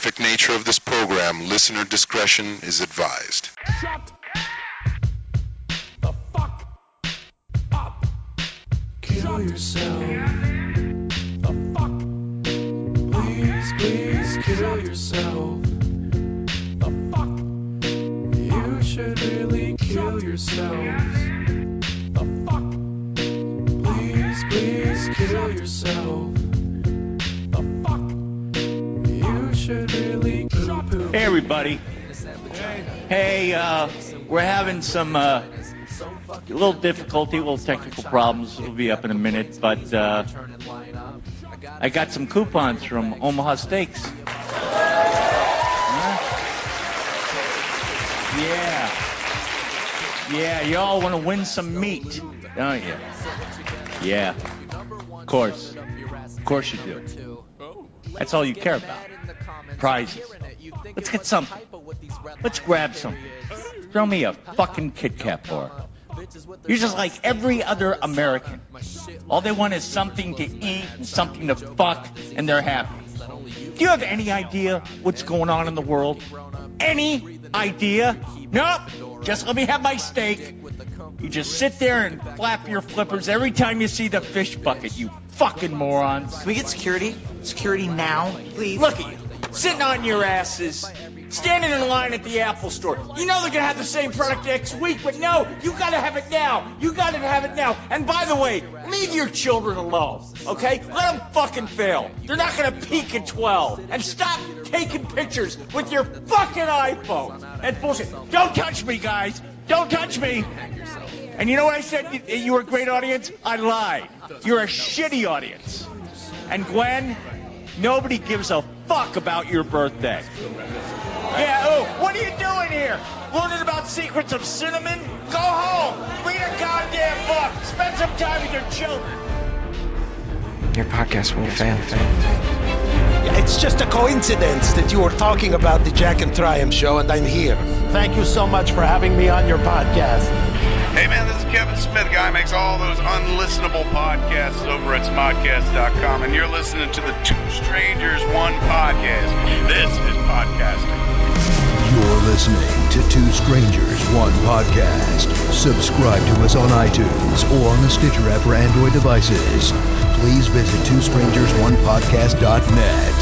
graphic nature of this program, listener discretion is advised. Shut the fuck up. Kill yourself. The fuck. Please, please kill yourself. The fuck. You should really kill yourselves. The fuck. Please, please kill yourself. Hey everybody. Hey, uh, we're having some, uh, little difficulty, little technical problems. We'll be up in a minute, but, uh, I got some coupons from Omaha Steaks. Huh? Yeah. Yeah, y'all want to win some meat, don't you? Yeah. Of course. Of course you do. That's all you care about. Prizes. Let's get some. Let's grab some. Throw me a fucking Kit Kat bar. You're just like every other American. All they want is something to eat and something to fuck, and they're happy. Do you have any idea what's going on in the world? Any idea? Nope. Just let me have my steak. You just sit there and flap your flippers every time you see the fish bucket, you fucking morons. Can we get security? Security now, please. Look at you, sitting on your asses, standing in line at the Apple store. You know they're gonna have the same product next week, but no, you gotta have it now. You gotta have it now. And by the way, leave your children alone, okay? Let them fucking fail. They're not gonna peak at 12. And stop taking pictures with your fucking iPhone. That's bullshit. Don't touch me, guys. Don't touch me. And you know what I said? You, you were a great audience? I lied. You're a shitty audience. And Gwen, nobody gives a fuck about your birthday. Yeah, oh, what are you doing here? Learning about secrets of cinnamon? Go home. Read a goddamn book. Spend some time with your children. Your podcast will fail. It's just a coincidence that you were talking about the Jack and Triumph show and I'm here. Thank you so much for having me on your podcast. Hey man, this is Kevin Smith, guy who makes all those unlistenable podcasts over at smodcast.com, and you're listening to the Two Strangers One podcast. This is podcasting. You're listening to Two Strangers, One Podcast. Subscribe to us on iTunes or on the Stitcher app for Android devices. Please visit TwoStrangersOnePodcast.net.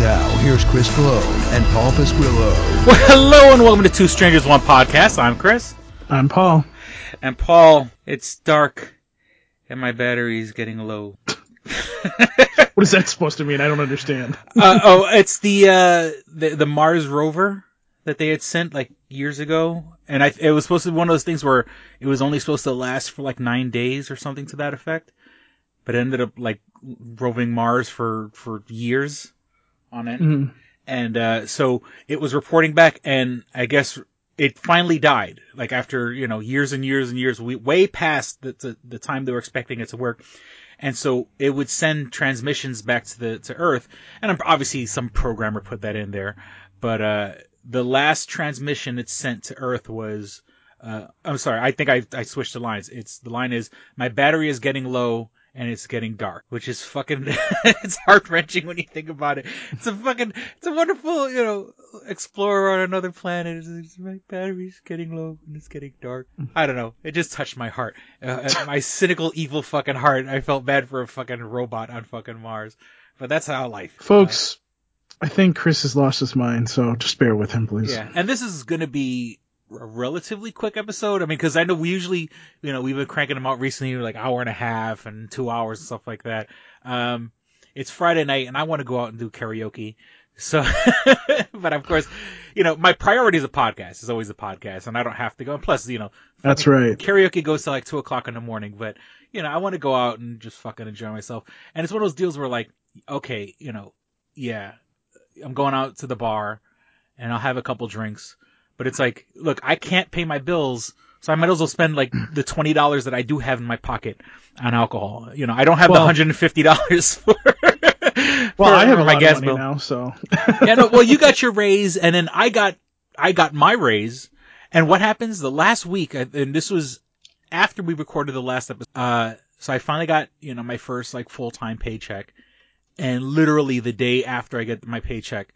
Now, here's Chris Cologne and Paul Pasquillo. Well, hello and welcome to Two Strangers One Podcast. I'm Chris. I'm Paul. And Paul, it's dark and my battery is getting low. What is that supposed to mean? I don't understand. uh, oh, it's the, uh, the the Mars rover that they had sent like years ago, and I it was supposed to be one of those things where it was only supposed to last for like nine days or something to that effect, but it ended up like roving Mars for for years on it, Mhm. and uh, so it was reporting back, and I guess it finally died, like after you know years and years and years, we, way past the, the the time they were expecting it to work. And so it would send transmissions back to the to Earth, and obviously some programmer put that in there. But uh, the last transmission it sent to Earth was, uh, I'm sorry, I think I I switched the lines. It's the line is my battery is getting low and it's getting dark, which is fucking it's heart wrenching when you think about it. It's a fucking it's a wonderful you know explorer on another planet. It's, my battery's getting low and it's getting dark. I don't know. It just touched my heart, uh, my cynical, evil fucking heart. I felt bad for a fucking robot on fucking Mars, but that's how life. Folks, I think Chris has lost his mind, so just bear with him, please. Yeah, and this is going to be a relatively quick episode. I mean, because I know we usually, you know, we've been cranking them out recently, like hour and a half and two hours and stuff like that. Um, it's Friday night, and I want to go out and do karaoke. So, but of course, you know, my priority is a podcast. It's always a podcast, and I don't have to go. And plus, you know, That's right. Karaoke goes to like two o'clock in the morning, but you know, I want to go out and just fucking enjoy myself. And it's one of those deals where like, okay, you know, yeah, I'm going out to the bar and I'll have a couple drinks, but it's like, look, I can't pay my bills. So I might as well spend like the twenty dollars that I do have in my pocket on alcohol. You know, I don't have the hundred and fifty dollars for. Well, for- I have my gas bill. now, so yeah, no, well, you got your raise, and then I got, I got my raise. And what happens the last week, and this was after we recorded the last episode, uh, so I finally got, you know, my first like full-time paycheck. And literally the day after I get my paycheck,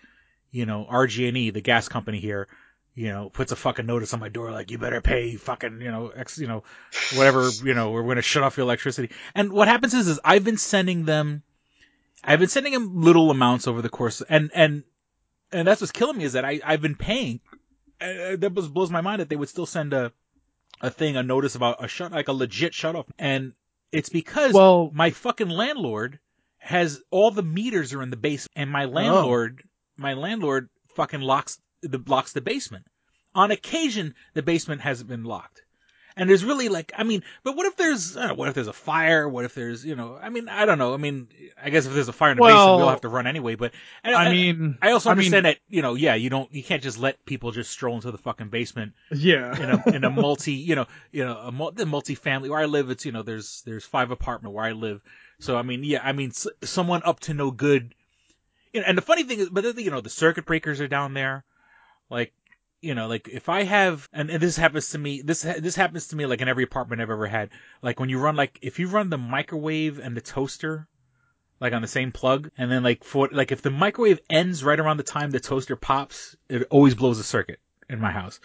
you know, RG&E, the gas company here, you know, puts a fucking notice on my door like, you better pay fucking, you know, X, you know, whatever, you know, we're going to shut off your electricity. And what happens is, is I've been sending them, I've been sending them little amounts over the course, and, and, and that's what's killing me is that I, I've been paying, uh, that was, blows my mind that they would still send a, a thing, a notice about a shut, like a legit shut off. And it's because Well- my fucking landlord has all the meters are in the basement and my landlord, my landlord fucking locks the, locks the basement. On occasion, the basement hasn't been locked. And there's really like, I mean, but what if there's, I know, what if there's a fire? What if there's, you know, I mean, I don't know. I mean, I guess if there's a fire in the basement, Well, we'll have to run anyway, but and- I mean, I also I mean- understand that, you know, yeah, you don't, you can't just let people just stroll into the fucking basement Yeah. in a in a multi, you know, you know, a multi family where I live it's you know there's there's five apartment where I live so I mean yeah I mean s- someone up to no good you know, and the funny thing is but the, you know the circuit breakers are down there like you know like if I have and, this happens to me this this happens to me like in every apartment I've ever had. Like when you run like if you run the microwave and the toaster like on the same plug and then like for like if the microwave ends right around the time the toaster pops it always blows a circuit in my house.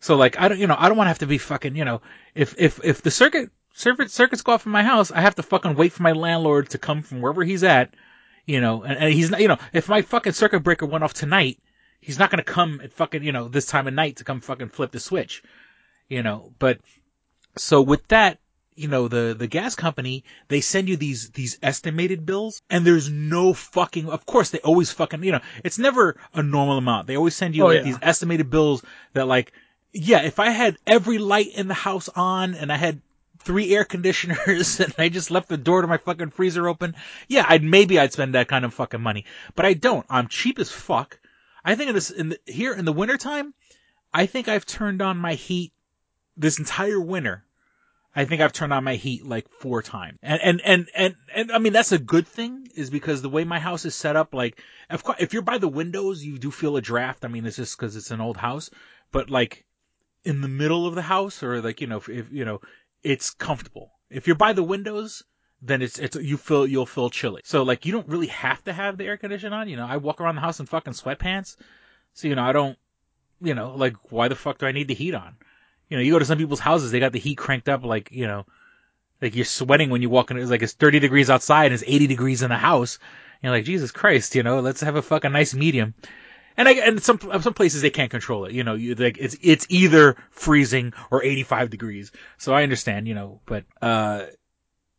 So like I don't, you know, I don't want to have to be fucking, you know, if if if the circuit circuit circuits go off in my house, I have to fucking wait for my landlord to come from wherever he's at, you know, and, and he's not, you know, if my fucking circuit breaker went off tonight, he's not gonna come at fucking, you know, this time of night to come fucking flip the switch, you know. But so with that, you know, the the gas company they send you these these estimated bills, and there's no fucking. Of course, they always fucking, you know, it's never a normal amount. They always send you Oh, like yeah. these estimated bills that like yeah, if I had every light in the house on and I had three air conditioners and I just left the door to my fucking freezer open, yeah, I'd maybe I'd spend that kind of fucking money. But I don't. I'm cheap as fuck. I think in this in the, here in the wintertime, I think I've turned on my heat this entire winter. I think I've turned on my heat like four times. And, and, and, and, and, I mean, that's a good thing is because the way my house is set up, like, of course, if you're by the windows, you do feel a draft. I mean, it's just cause it's an old house, but like in the middle of the house or like, you know, if, if you know, it's comfortable. If you're by the windows, then it's, it's, you feel, you'll feel chilly. So like, you don't really have to have the air condition on. You know, I walk around the house in fucking sweatpants. So, you know, I don't, you know, like, why the fuck do I need the heat on? You know, you go to some people's houses, they got the heat cranked up like, you know, like you're sweating when you walk in. It's like it's 30 degrees outside and it's 80 degrees in the house. And you're like, Jesus Christ, you know, let's have a fucking nice medium. And I, and some, some places they can't control it. You know, you like, it's, it's either freezing or 85 degrees. So I understand, you know, but, uh,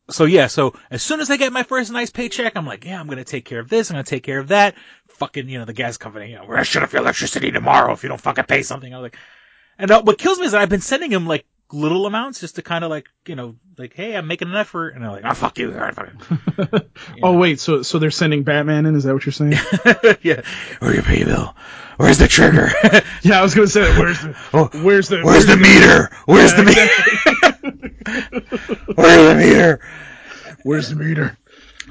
so yeah, so as soon as I get my first nice paycheck, I'm like, yeah, I'm gonna take care of this, I'm gonna take care of that. Fucking, you know, the gas company, you know, we're gonna shut off your electricity tomorrow if you don't fucking pay something. I was like, and uh, what kills me is that I've been sending him like little amounts just to kind of like, you know, like, hey, I'm making an effort, and they're like, oh fuck you, right, fuck it. Oh wait, so so they're sending Batman in? Is that what you're saying? yeah, where your pay bill? Where's the trigger? yeah, I was gonna say, where's the Oh, where's the where's the meter? Where's Yeah, the meter? Where's the meter? Where's the meter?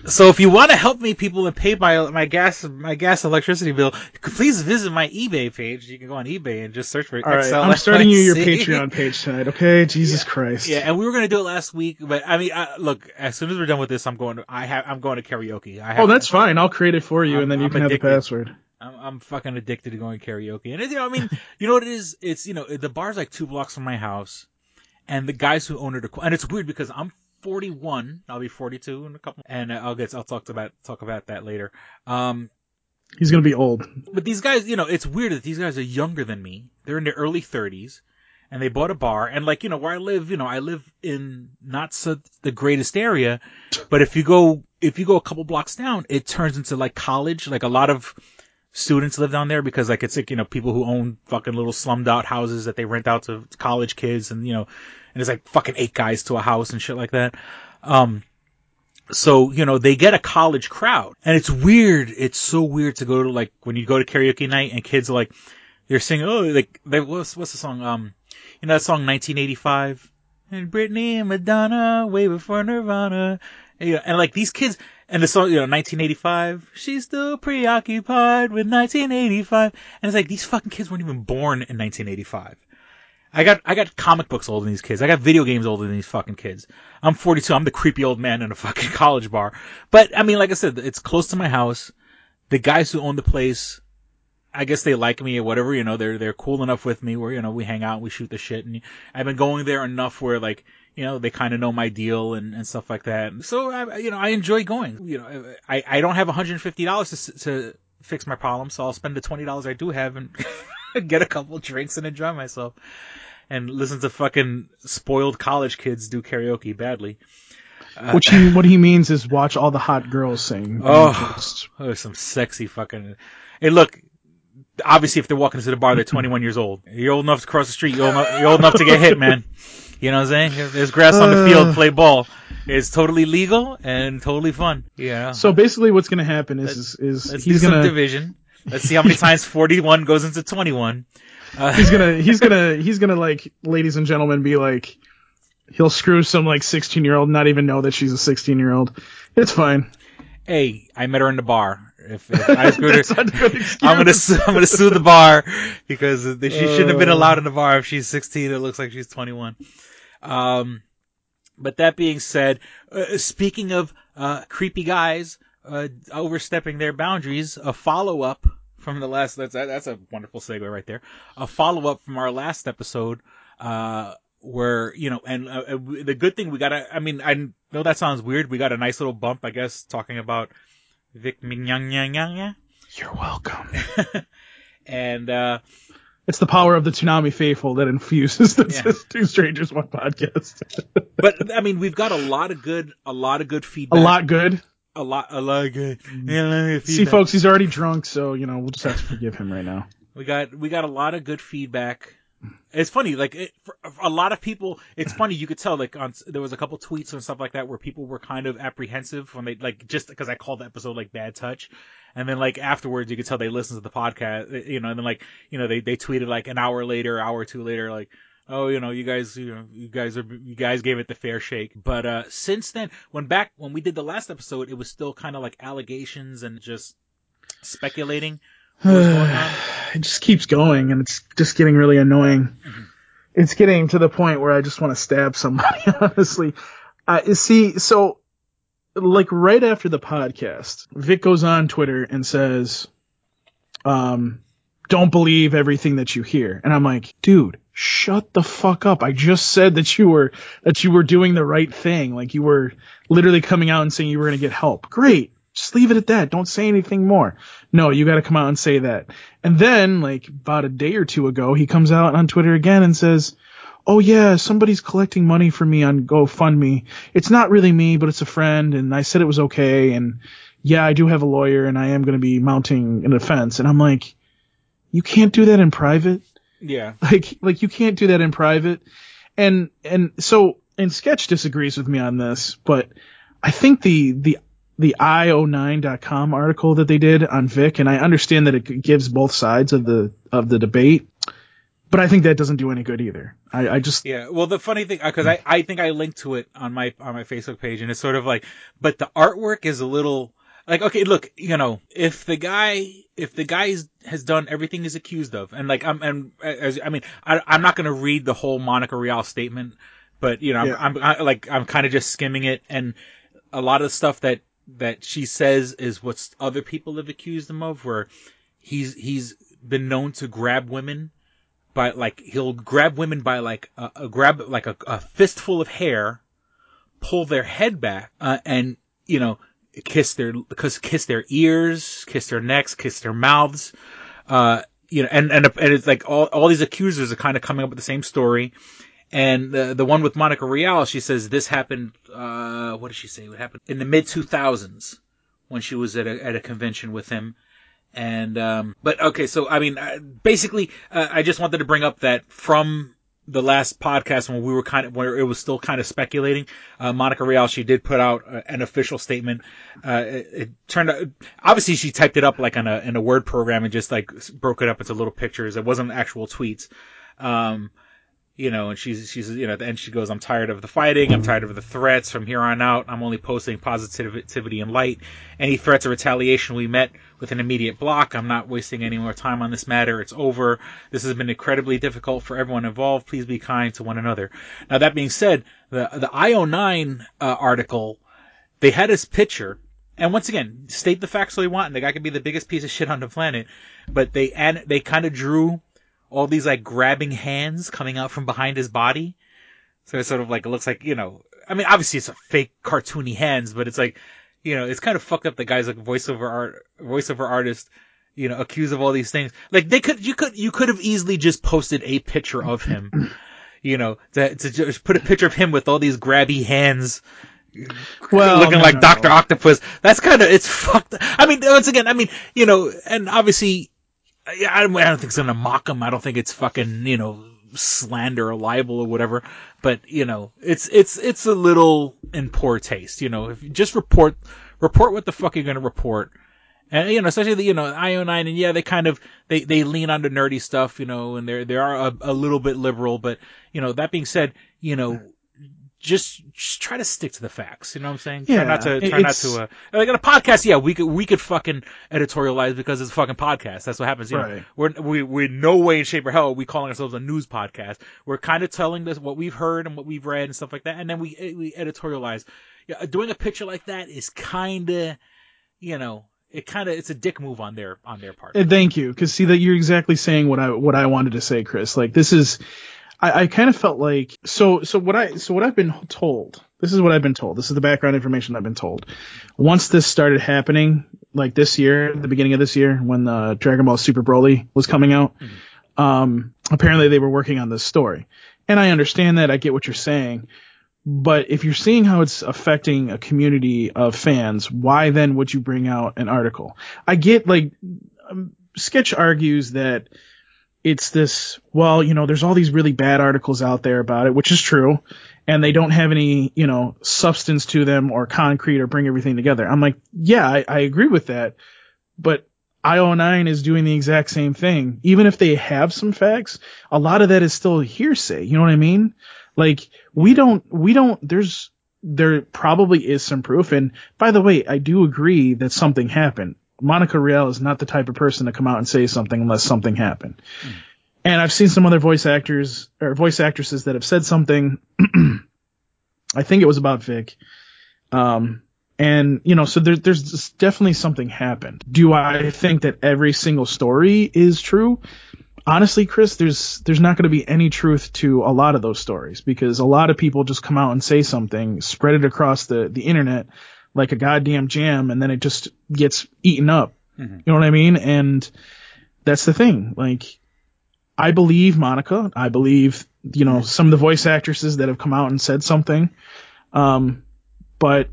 So if you want to help me, people, and pay my my gas my gas electricity bill, please visit my eBay page. You can go on eBay and just search for All right, XL. I'm starting you your Patreon page tonight. Okay, Jesus Christ. Yeah, and we were gonna do it last week, but I mean, I, look, as soon as we're done with this, I'm going. To, I have. I'm going to karaoke. I have, Oh, that's fine. I'll create it for you, I'm- and then you I'm can have the password. I'm, I'm fucking addicted to going karaoke, and it, you know, I mean, you know what it is? It's you know, the bar's like two blocks from my house, and the guys who own it, are, and it's weird because I'm 41. I'll be 42 in a couple, and I'll get. I'll talk about talk about that later. Um, He's gonna be old. but these guys, you know, it's weird that these guys are younger than me. They're in their early 30s, and they bought a bar. And like, you know, where I live, you know, I live in not so the greatest area, but if you go if you go a couple blocks down, it turns into like college. Like a lot of students live down there because like it's like you know people who own fucking little slummed out houses that they rent out to college kids, and you know, and there's like fucking eight guys to a house and shit like that. Um, so, you know, they get a college crowd and it's weird. It's so weird to go to like when you go to karaoke night and kids are like, they're singing, oh, like, they, what's, what's the song? Um, you know that song 1985? And Britney and Madonna way before Nirvana. And, you know, and like these kids, and the song, you know, 1985, she's still preoccupied with 1985. And it's like, these fucking kids weren't even born in 1985. I got I got comic books older than these kids. I got video games older than these fucking kids. I'm 42. I'm the creepy old man in a fucking college bar. But I mean, like I said, it's close to my house. The guys who own the place, I guess they like me or whatever, you know, they're, they're cool enough with me where, you know, we hang out, we shoot the shit and I've been going there enough where like, you know, they kind of know my deal and, and stuff like that. So, I, you know, I enjoy going, you know, I, I don't have $150 to, to fix my problem, so I'll spend the $20 I do have and get a couple drinks and enjoy myself and listen to fucking spoiled college kids do karaoke badly. Uh, Which he, what he means is watch all the hot girls sing. Oh, oh, some sexy fucking. Hey, look. Obviously, if they're walking into the bar, they're 21 years old. You're old enough to cross the street. You're old enough, you're old enough to get hit, man. You know what I'm saying? There's grass on the field. Play ball. It's totally legal and totally fun. Yeah. So basically, what's going to happen is is, is Let's he's going to division. Let's see how many times 41 goes into 21. Uh, he's gonna he's gonna he's gonna like ladies and gentlemen be like he'll screw some like 16 year old not even know that she's a 16 year old it's fine hey, I met her in the bar. If, if I screwed That's her, not a good excuse. I'm gonna sue, I'm gonna sue the bar because she shouldn't have been Uh. allowed in the bar if she's 16. It looks like she's 21. Um, but that being said, uh, speaking of uh, creepy guys uh, overstepping their boundaries, a follow up from the last that's that's a wonderful segue right there. A follow up from our last episode. Uh, where you know, and uh, uh, the good thing we got a, I mean, I know that sounds weird. We got a nice little bump, I guess, talking about Vic Mignogna. you're welcome and uh, it's the power of the Toonami Faithful that infuses the Yeah. two strangers one podcast but I mean, we've got a lot of good, a lot of good feedback. a feedback. lot good a lot, a lot of good. Yeah, a lot of see folks he's already drunk so you know we'll just have to forgive him right now We got we got a lot of good feedback. It's funny, like it, a lot of people, it's funny. You could tell, like on there was a couple tweets and stuff like that where people were kind of apprehensive when they like just because I called the episode like bad touch, and then like afterwards you could tell they listened to the podcast, you know, and then like you know they they tweeted like an hour later, hour or two later, like. Oh, you know, you guys, you know, you guys are, you guys gave it the fair shake. But, uh, since then, when back, when we did the last episode, it was still kind of like allegations and just speculating what was going on. it just keeps going and it's just getting really annoying. It's getting to the point where i just want to stab somebody honestly. Uh, see so like right after the podcast vic goes on twitter and says um don't believe everything that you hear. And i'm like dude shut the fuck up. I just said that you were that you were doing the right thing. Like you were literally coming out and saying you were going to get help. Great just leave it at that. Don't say anything more. No you got to come out and say that. And then like about a day or two ago he comes out on twitter again and says oh yeah somebody's collecting money for me on gofundme. It's not really me but it's a friend and i said it was okay and yeah i do have a lawyer and i am going to be mounting an offense. And i'm like you can't do that in private? Yeah. like like you can't do that in private. And and so and sketch disagrees with me on this but i think the the the io9.com article that they did on vic and i understand that it gives both sides of the of the debate but i think that doesn't do any good either i, I just Yeah. Well, the funny thing, uh, because I, I think I linked to it on my, on my Facebook page and it's sort of like, but the artwork is a little, like, okay, look, you know, if the guy, if the guy is- has done everything he's accused of, and like, I'm, and as, I mean, I, I'm not going to read the whole Monica Rial statement, but you know, Yeah. I'm, I'm I, like, I'm kind of just skimming it and a lot of the stuff that, that she says is what other people have accused him of, where he's, he's been known to grab women by like he'll grab women by like a, a grab like a, a fistful of hair, pull their head back, uh, and you know kiss their kiss kiss their ears, kiss their necks, kiss their mouths, uh, you know, and and and it's like all all these accusers are kind of coming up with the same story. And the the one with Monica Rial, she says this happened. Uh, what did she say? What happened in the mid two thousands when she was at a at a convention with him. And um, but okay, so I mean, uh, basically, uh, I just wanted to bring up that from the last podcast when we were kind of where it was still kind of speculating, uh, Monica Rial she did put out uh, an official statement. Uh, it, it turned out obviously she typed it up like on a in a word program and just like broke it up into little pictures. It wasn't actual tweets. Um, you know, and she's, she's, you know, at the end she goes, I'm tired of the fighting. I'm tired of the threats. From here on out, I'm only posting positivity and light. Any threats or retaliation we met with an immediate block. I'm not wasting any more time on this matter. It's over. This has been incredibly difficult for everyone involved. Please be kind to one another. Now, that being said, the, the IO9 uh, article, they had his picture and once again, state the facts all you want, and the guy could be the biggest piece of shit on the planet, but they and they kind of drew all these like grabbing hands coming out from behind his body. So it's sort of like it looks like you know. I mean, obviously it's a fake cartoony hands, but it's like you know, it's kind of fucked up. The guy's like voiceover art, voiceover artist, you know, accused of all these things. Like they could, you could, you could have easily just posted a picture of him, you know, to, to just put a picture of him with all these grabby hands. Well, looking no, like no, Doctor no. Octopus. That's kind of it's fucked. I mean, once again, I mean, you know, and obviously, yeah, I don't, I don't think it's gonna mock him. I don't think it's fucking, you know, slander or libel or whatever. But you know, it's it's it's a little in poor taste. You know, if you just report report what the fuck you're gonna report. And you know, especially the you know IO9, and yeah, they kind of they they lean on the nerdy stuff, you know, and they're they are a, a little bit liberal, but you know, that being said, you know, just just try to stick to the facts. You know what I'm saying? Yeah, try not to try not to. Uh, like on a podcast, yeah, we could we could fucking editorialize because it's a fucking podcast. That's what happens. You know, Right. we're we we in no way, shape, or hell are we calling ourselves a news podcast. We're kind of telling this what we've heard and what we've read and stuff like that, and then we we editorialize. Yeah, doing a picture like that is kind of, you know, it kind of it's a dick move on their on their part. And Thank you, because see that you're exactly saying what I what I wanted to say, Chris. Like this is, I, I kind of felt like so so what I so what I've been told. This is what I've been told. This is the background information I've been told. Once this started happening, like this year, the beginning of this year, when the Dragon Ball Super Broly was coming out, um, apparently they were working on this story, and I understand that. I get what you're saying. But if you're seeing how it's affecting a community of fans, why then would you bring out an article? I get like um, Sketch argues that it's this, well, you know, there's all these really bad articles out there about it, which is true, and they don't have any, you know, substance to them or concrete or bring everything together. I'm like, yeah, I, I agree with that, but IO9 is doing the exact same thing. Even if they have some facts, a lot of that is still hearsay. You know what I mean? Like, we don't, we don't, there's, there probably is some proof. And by the way, I do agree that something happened. Monica Rial is not the type of person to come out and say something unless something happened. And I've seen some other voice actors or voice actresses that have said something. I think it was about Vic. Um, and you know, so there, there's definitely something happened. Do I think that every single story is true? Honestly, Chris, there's there's not going to be any truth to a lot of those stories because a lot of people just come out and say something, spread it across the the internet like a goddamn jam, and then it just gets eaten up. You know what I mean? And that's the thing. Like, I believe Monica. I believe you know some of the voice actresses that have come out and said something. Um, but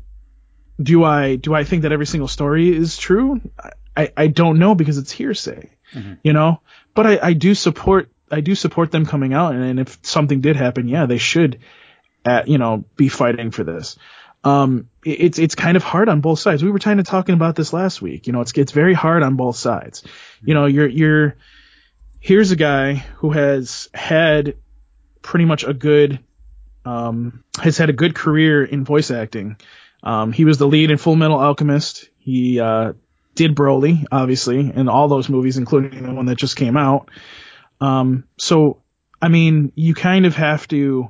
do I do I think that every single story is true? I, I don't know because it's hearsay, you know. But I, I do support I do support them coming out, and, and if something did happen, yeah, they should, uh you know, be fighting for this. Um, it's it's kind of hard on both sides. We were kind of talking about this last week. You know, it's it's very hard on both sides. You know, you're you're here's a guy who has had pretty much a good um, has had a good career in voice acting. Um, he was the lead in Full Metal Alchemist. He uh, did Broly, obviously, in all those movies, including the one that just came out. Um, so, I mean, you kind of have to,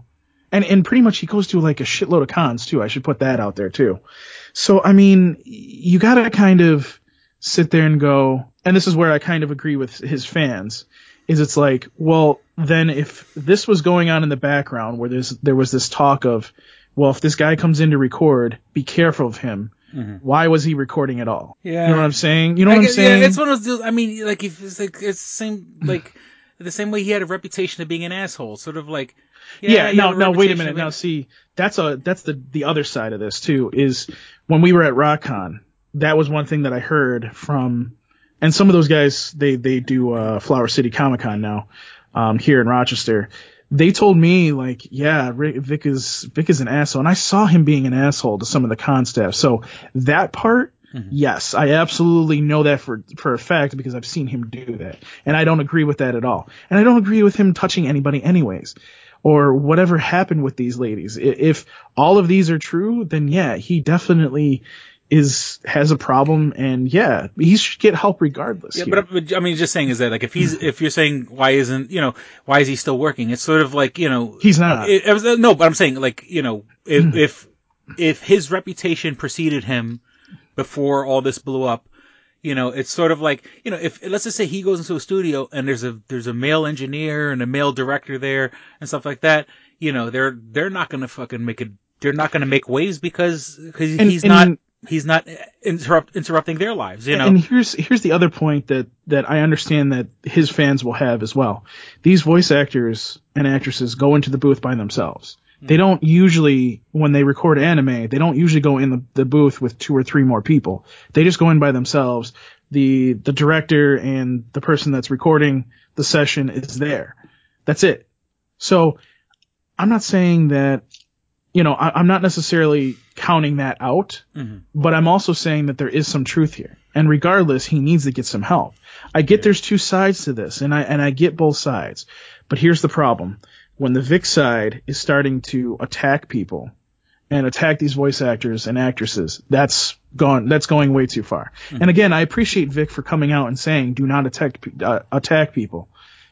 and and pretty much he goes to like a shitload of cons too. I should put that out there too. So, I mean, you gotta kind of sit there and go, and this is where I kind of agree with his fans, is it's like, well, then if this was going on in the background where there's there was this talk of, well, if this guy comes in to record, be careful of him. Mm-hmm. Why was he recording at all? Yeah. You know what I'm saying? You know I what I'm saying? Yeah, it's one of those. I mean, like if it's like it's the same like the same way he had a reputation of being an asshole, sort of like. yeah, he no, no, wait a minute. Now, see, that's a that's the the other side of this too. Is when we were at RockCon, that was one thing that I heard from, and some of those guys they they do uh, Flower City Comic Con now, um, here in Rochester. They told me like, yeah, Rick, Vic is Vic is an asshole, and I saw him being an asshole to some of the con staff. So that part. Mm-hmm. Yes, I absolutely know that for for a fact because I've seen him do that, and I don't agree with that at all. And I don't agree with him touching anybody, anyways or whatever happened with these ladies. If all of these are true, then yeah, he definitely is has a problem, and yeah, he should get help regardless. Yeah, here. but, uh, but I mean, just saying is that like if he's if you're saying why isn't you know why is he still working? It's sort of like you know He's not. It, it was, uh, no, but I'm saying like you know if mm-hmm. if if his reputation preceded him before all this blew up. You know, it's sort of like, you know, if, let's just say he goes into a studio and there's a, there's a male engineer and a male director there and stuff like that, you know, they're, they're not gonna fucking make it, they're not gonna make waves because, cause he's and- not, he's not interrupt, interrupting their lives, you know? And here's here's the other point that that I understand that his fans will have as well. These voice actors and actresses go into the booth by themselves. They don't usually when they record anime, they don't usually go in the, the booth with two or three more people. They just go in by themselves. The the director and the person that's recording the session is there. That's it. So I'm not saying that you know, I, I'm not necessarily counting that out, mm-hmm. but I'm also saying that there is some truth here. And regardless, he needs to get some help. I get there's two sides to this, and I and I get both sides. But here's the problem: when the Vic side is starting to attack people and attack these voice actors and actresses, that's gone. That's going way too far. And again, I appreciate Vic for coming out and saying, "Do not attack uh, attack people."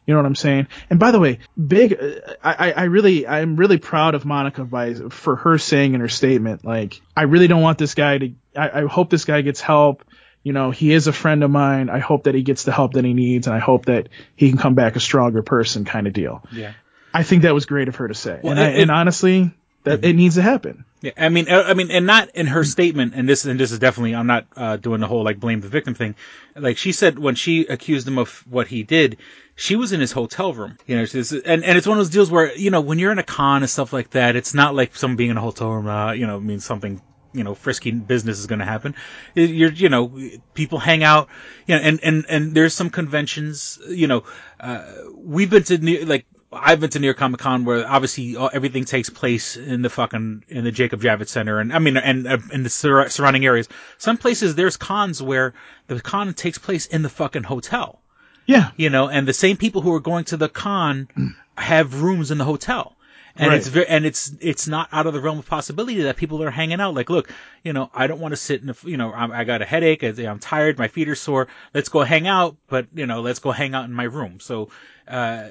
You know what I'm saying? And by the way, big, uh, I, I I really, I'm really proud of Monica by, for her saying in her statement, like, I really don't want this guy to, I, I hope this guy gets help. You know, he is a friend of mine. I hope that he gets the help that he needs and I hope that he can come back a stronger person kind of deal. Yeah. I think that was great of her to say. Well, and, I, it- and honestly, that it needs to happen. Yeah, I mean, uh, I mean, and not in her statement, and this, and this is definitely, I'm not, uh, doing the whole, like, blame the victim thing. Like, she said when she accused him of what he did, she was in his hotel room, you know, she's, and, and it's one of those deals where, you know, when you're in a con and stuff like that, it's not like someone being in a hotel room, uh, you know, means something, you know, frisky business is going to happen. You're, you know, people hang out, you know, and, and, and there's some conventions, you know, uh, we've been to, New- like, I've been to near Comic Con where obviously everything takes place in the fucking in the Jacob Javits Center and I mean and uh, in the sur- surrounding areas. Some places there's cons where the con takes place in the fucking hotel. Yeah. You know, and the same people who are going to the con have rooms in the hotel. And Right. it's very, and it's, it's not out of the realm of possibility that people are hanging out. Like, look, you know, I don't want to sit in the, you know, I'm, I got a headache. I- I'm tired. My feet are sore. Let's go hang out. But, you know, let's go hang out in my room. So, uh,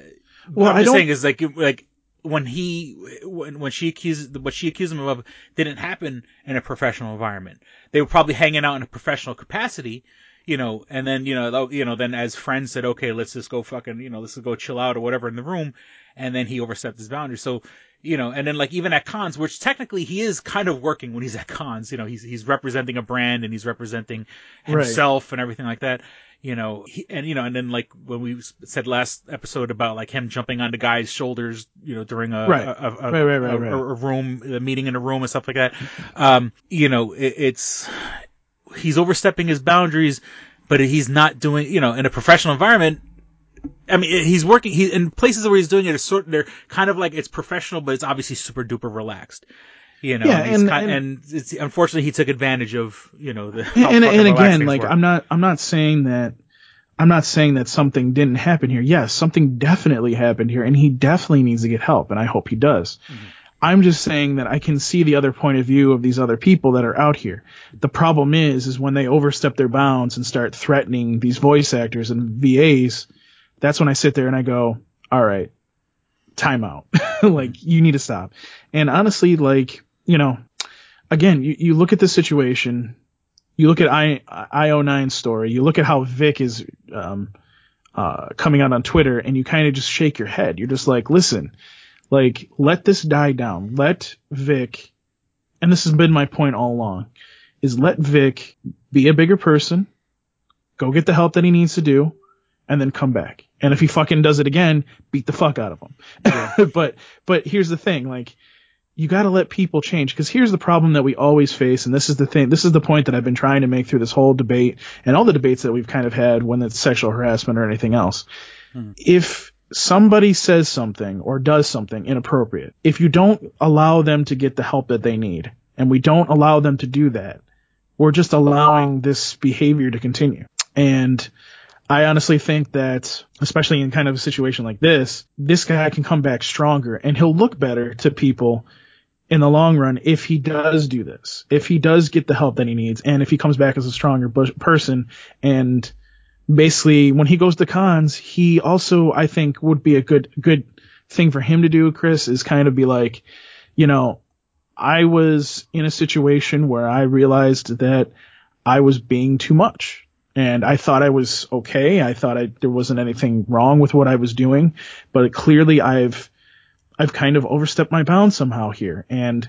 Well, what I'm I just don't- saying is like, like, when he, when, when she accused, what she accused him of didn't happen in a professional environment. They were probably hanging out in a professional capacity, you know, and then, you know, you know, then as friends said, okay, let's just go fucking, you know, let's just go chill out or whatever in the room. And then he overstepped his boundary. So, you know, and then like even at cons, which technically he is kind of working when he's at cons, you know, he's, he's representing a brand and he's representing Right. himself and everything like that. You know, he, and you know, and then like when we said last episode about like him jumping onto guys' shoulders, you know, during a Right. a, a, Right, right, right, a- right. a room, a meeting in a room and stuff like that. Um, you know, it, it's he's overstepping his boundaries, but he's not doing, you know, in a professional environment. I mean, he's working. He in places where he's doing it. Are sort they're kind of like it's professional, but it's obviously super duper relaxed. You know, Yeah, and, and- kind, and- it's, unfortunately he took advantage of you know the and, and again, like were. I'm not, I'm not saying that, I'm not saying that something didn't happen here. Yes, something definitely happened here, and he definitely needs to get help, and I hope he does. Mm-hmm. I'm just saying that I can see the other point of view of these other people that are out here. The problem is, is when they overstep their bounds and start threatening these voice actors and VAs. That's when I sit there and I go, all right, time out. like you need to stop. And honestly, like, you know, again, you, you look at the situation, you look at I IO9 story, you look at how Vic is um, uh, coming out on Twitter, and you kind of just shake your head. You're just like, listen, like let this die down. Let Vic, and this has been my point all along, is let Vic be a bigger person, go get the help that he needs to do, and then come back. And if he fucking does it again, beat the fuck out of him. but but here's the thing, like you got to let people change. Because here's the problem that we always face and this is the thing this is the point that I've been trying to make through this whole debate and all the debates that we've kind of had when it's sexual harassment or anything else. Hmm. If somebody says something or does something inappropriate if you don't allow them to get the help that they need and we don't allow them to do that we're just allowing this behavior to continue. And I honestly think that, especially in kind of a situation like this, this guy can come back stronger and he'll look better to people in the long run if he does do this, if he does get the help that he needs, and if he comes back as a stronger bu- person. And basically, when he goes to cons, he also, I think, would be a good, good thing for him to do, Chris, is kind of be like, you know, I was in a situation where I realized that I was being too much. And I thought I was okay. I thought I, there wasn't anything wrong with what I was doing, but clearly I've, I've kind of overstepped my bounds somehow here. And,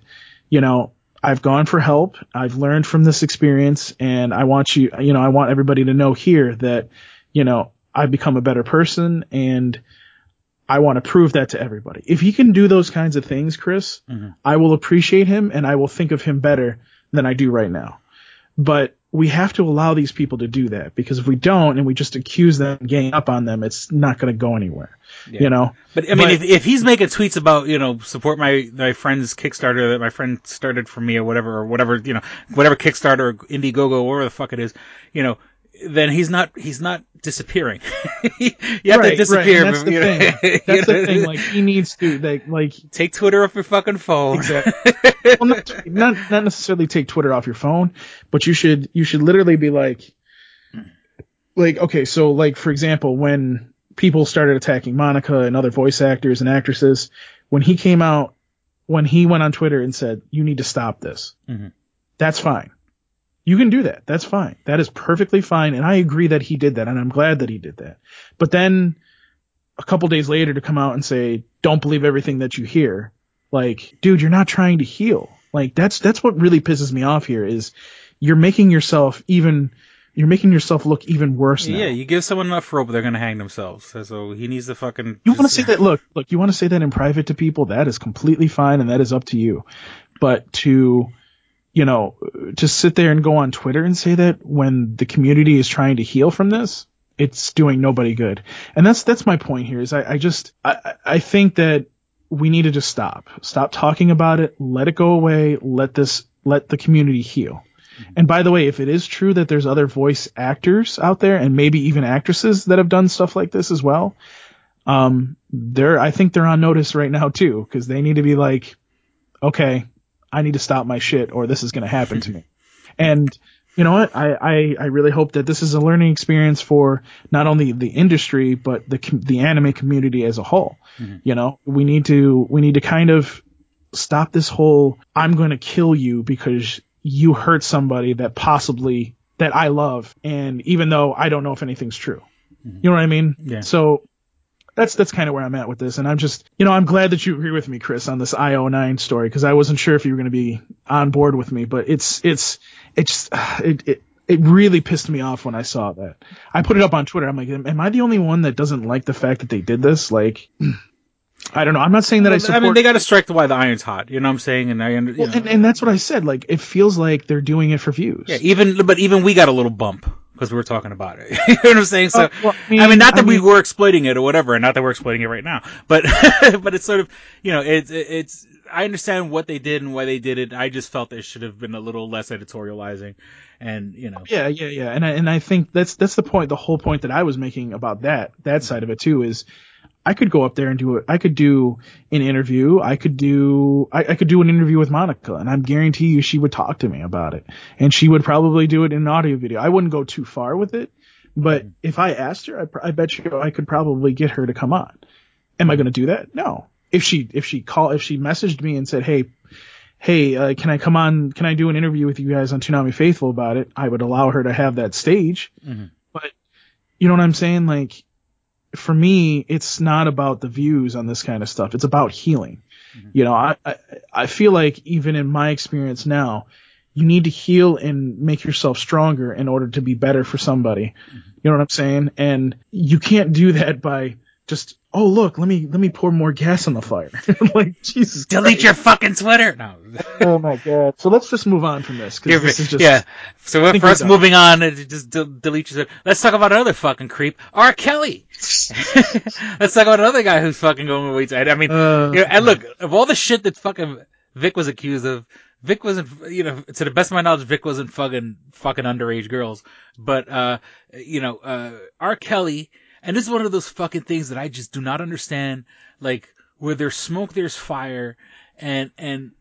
you know, I've gone for help. I've learned from this experience and I want you, you know, I want everybody to know here that, you know, I've become a better person and I want to prove that to everybody. If he can do those kinds of things, Chris, mm-hmm. I will appreciate him and I will think of him better than I do right now. But we have to allow these people to do that because if we don't and we just accuse them and gang up on them, it's not going to go anywhere. You know? But I mean, if, if he's making tweets about, you know, support my, my friend's Kickstarter that my friend started for me or whatever, or whatever, you know, whatever Kickstarter or Indiegogo or whatever the fuck it is, you know, then he's not, he's not disappearing. you have right, to disappear. Right. That's the thing. That's the thing. Like he needs to, like, like take Twitter off your fucking phone. Exactly. well, not, not not necessarily take Twitter off your phone, but you should you should literally be like, like okay, so like for example, when people started attacking Monica and other voice actors and actresses, when he came out, when he went on Twitter and said, "You need to stop this," Mhm. that's fine. You can do that. That's fine. That is perfectly fine. And I agree that he did that. And I'm glad that he did that. But then a couple days later to come out and say, don't believe everything that you hear. Like, dude, you're not trying to heal. Like, that's, that's what really pisses me off here is you're making yourself even, you're making yourself look even worse now. Yeah, you give someone enough rope, they're gonna hang themselves. So- he needs to fucking. You want to say that, look, look, you want to say that in private to people, that is completely fine and that is up to you. But to, you know, to sit there and go on Twitter and say that when the community is trying to heal from this, it's doing nobody good. And that's, that's my point here is I, I just, I, I I think that we need to just stop, stop talking about it, let it go away, let this, let the community heal. And by the way, if it is true that there's other voice actors out there and maybe even actresses that have done stuff like this as well, um, they're, I think they're on notice right now too, because they need to be like, okay, I need to stop my shit or this is going to happen to me. And you know what? I, I, I really hope that this is a learning experience for not only the industry, but the, the anime community as a whole. Mm-hmm. You know, we need to, we need to kind of stop this whole, I'm going to kill you because you hurt somebody that possibly, that I love. And even though I don't know if anything's true, mm-hmm. you know what I mean? Yeah. So that's that's kind of where I'm at with this, and I'm just, you know, I'm glad that you agree with me, Chris, on this IO9 story because I wasn't sure if you were going to be on board with me, but it's it's it's it, it it really pissed me off when I saw that. I put it up on Twitter. I'm like, am, I the only one that doesn't like the fact that they did this? Like, I don't know. I'm not saying that I I support. I mean, they got to strike the while the iron's hot. You know what I'm saying? And I, under, well, and, and that's what I said. Like, it feels like they're doing it for views. yeah, even but even we got a little bump because we were talking about it. you know what I'm saying? So Uh, well, I mean, not that I we were exploiting it or whatever, and not that we're exploiting it right now, but but it's sort of you know it's it's I understand what they did and why they did it. I just felt there should have been a little less editorializing, and you know. Yeah, yeah, yeah. And I, and I think that's that's the point, the whole point that I was making about that that side of it too is I could go up there and do it. I could do an interview. I could do I, I could do an interview with Monica, and I guarantee you she would talk to me about it, and she would probably do it in an audio video. I wouldn't go too far with it, but if I asked her, I, I bet you I could probably get her to come on. Am I going to do that? No. If she if she call if she messaged me and said, hey. Hey, uh, can I come on? Can I do an interview with you guys on Toonami Faithful about it? I would allow her to have that stage. Mhm. But you know what I'm saying? Like, for me, it's not about the views on this kind of stuff. It's about healing. Mm-hmm. You know, I, I I feel like even in my experience now, you need to heal and make yourself stronger in order to be better for somebody. Mm-hmm. You know what I'm saying? And you can't do that by just oh look, let me let me pour more gas on the fire. like Jesus. Delete your fucking sweater. No. oh my god. So let's just move on from this because Give this it- is just yeah. So I think for we're us moving on, uh, just del- delete your. Let's talk about another fucking creep, R. Kelly. Let's talk about another guy who's fucking going way too. I mean, Uh, you know, and look, of all the shit that fucking Vic was accused of, Vic wasn't, you know, to the best of my knowledge, Vic wasn't fucking fucking underage girls. But uh, you know, uh, R. Kelly, and this is one of those fucking things that I just do not understand. Like, where there's smoke, there's fire, and and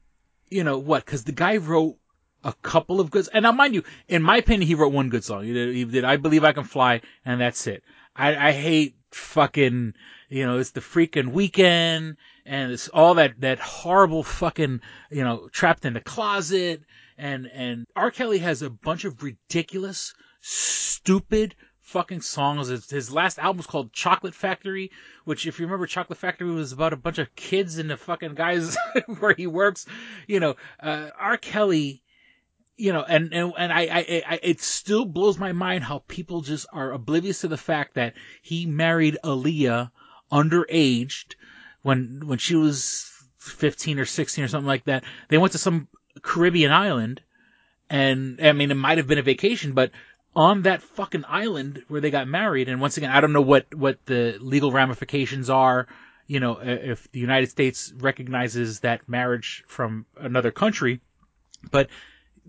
you know what? Because the guy wrote a couple of good, and now mind you, in my opinion, he wrote one good song. He did, he did "I Believe I Can Fly," and that's it. I, I hate fucking, you know, it's the freaking weekend, and it's all that that horrible fucking, you know, trapped in the closet, and and R. Kelly has a bunch of ridiculous, stupid fucking songs. His, his last album's called Chocolate Factory, which if you remember, Chocolate Factory was about a bunch of kids and the fucking guys where he works. You know, uh, R. Kelly. You know, and and and I, I, I, it still blows my mind how people just are oblivious to the fact that he married Aaliyah underaged when when she was 15 or 16 or something like that. They went to some Caribbean island and I mean it might have been a vacation, but on that fucking island where they got married and once again I don't know what what the legal ramifications are, you know, if the United States recognizes that marriage from another country, but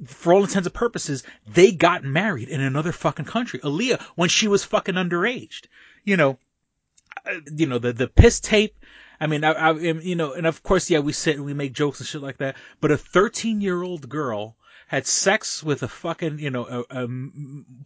for all intents and purposes, they got married in another fucking country. Aaliyah, when she was fucking underaged, you know, uh, you know, the, the piss tape. I mean, I, I, you know, and of course, yeah, we sit and we make jokes and shit like that, but a 13 year old girl had sex with a fucking, you know, a, a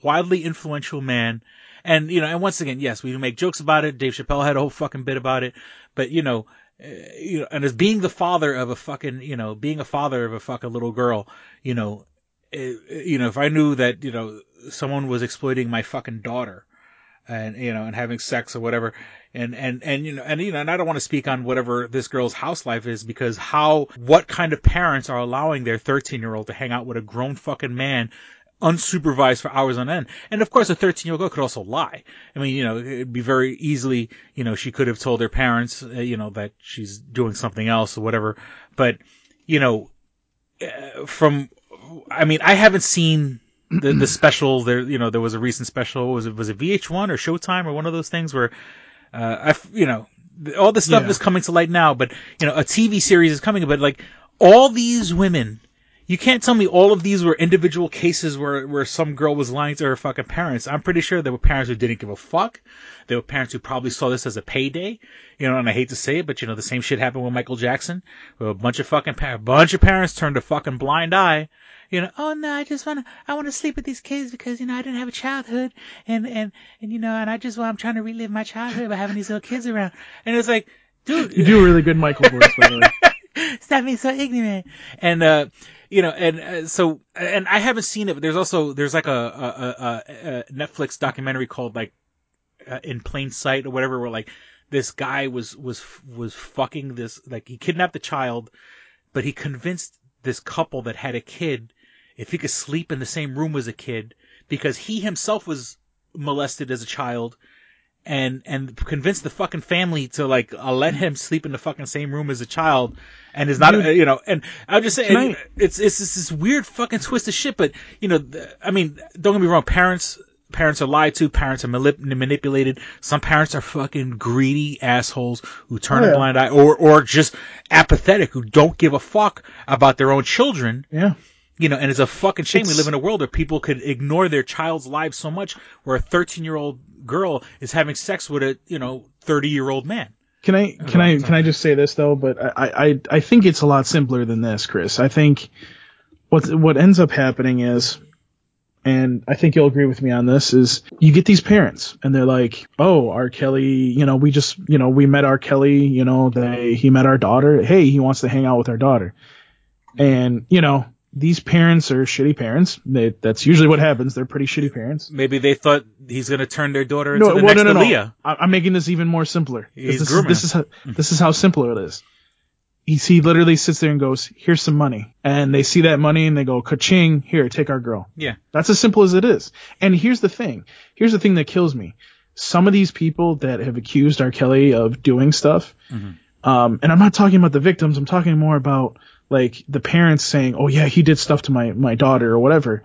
wildly influential man. And, you know, and once again, yes, we make jokes about it. Dave Chappelle had a whole fucking bit about it, but you know, uh, you know, and as being the father of a fucking, you know, being a father of a fucking little girl, you know, uh, you know, if I knew that, you know, someone was exploiting my fucking daughter and, you know, and having sex or whatever, and, and, and, you know, and, you know, and I don't want to speak on whatever this girl's house life is because how, what kind of parents are allowing their 13 year old to hang out with a grown fucking man unsupervised for hours on end. And of course, a 13 year old could also lie. I mean, you know, it'd be very easily, you know, she could have told her parents, uh, you know, that she's doing something else or whatever. But, you know, uh, from, I mean, I haven't seen the, the special there, you know, there was a recent special. Was it, was it VH1 or Showtime or one of those things where, uh, I, you know, all this stuff Yeah. is coming to light now, but, you know, a TV series is coming, but like, all these women, you can't tell me all of these were individual cases where, where some girl was lying to her fucking parents. I'm pretty sure there were parents who didn't give a fuck. There were parents who probably saw this as a payday. You know, and I hate to say it, but you know, the same shit happened with Michael Jackson. Where a bunch of fucking pa- a bunch of parents turned a fucking blind eye. You know, oh no, I just wanna, I wanna sleep with these kids because, you know, I didn't have a childhood and, and, and you know, and I just, well, I'm trying to relive my childhood by having these little kids around. And it's like, dude. You do a really good Michael voice, by the way. Stop being so ignorant. And, uh, you know, and uh, so, and I haven't seen it, but there's also, there's like a, a, a, a Netflix documentary called like, uh, In Plain Sight or whatever, where like, this guy was, was, was fucking this, like, he kidnapped the child, but he convinced this couple that had a kid if he could sleep in the same room as a kid because he himself was molested as a child and and convinced the fucking family to like uh, let him sleep in the fucking same room as a child and is not Dude. you know and I'm just saying Can I- it's it's this weird fucking twist of shit but you know th- I mean don't get me wrong parents parents are lied to parents are manip- manipulated some parents are fucking greedy assholes who turn Oh, a blind eye or or just apathetic who don't give a fuck about their own children Yeah. You know, and it's a fucking shame we live in a world where people could ignore their child's lives so much where a 13 year old girl is having sex with a, you know, 30 year old man. Can I can I can I just say this though? But I, I I think it's a lot simpler than this, Chris. I think what what ends up happening is, and I think you'll agree with me on this, is you get these parents and they're like, oh, R. Kelly, you know, we just you know we met R. Kelly, you know, they he met our daughter. Hey, he wants to hang out with our daughter, and you know. These parents are shitty parents. They, that's usually what happens. They're pretty shitty parents. Maybe they thought he's going to turn their daughter into No, the well, next no, no, no. Aaliyah. I'm making this even more simpler. He's This is, this is how this is how simple it is. He, he literally sits there and goes, "Here's some money," and they see that money and they go, "Ka-ching! Here, take our girl." Yeah. That's as simple as it is. And here's the thing. Here's the thing that kills me. Some of these people that have accused R. Kelly of doing stuff, um, and I'm not talking about the victims. I'm talking more about like the parents saying, "Oh yeah, he did stuff to my my daughter or whatever."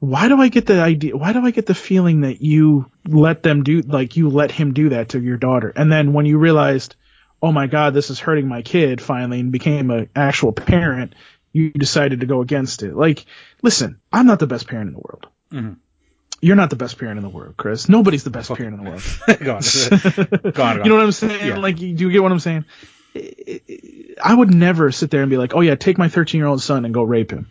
Why do I get the idea? Why do I get the feeling that you let them do like you let him do that to your daughter, and then when you realized, oh my God, this is hurting my kid, finally, and became an actual parent, you decided to go against it. Like, listen, I'm not the best parent in the world. Mhm. You're not the best parent in the world, Chris. Nobody's the best parent in the world. Go on. Go on, go You know what I'm saying? Yeah. Like, do you get what I'm saying? I would never sit there and be like, "Oh yeah, take my 13 year old son and go rape him."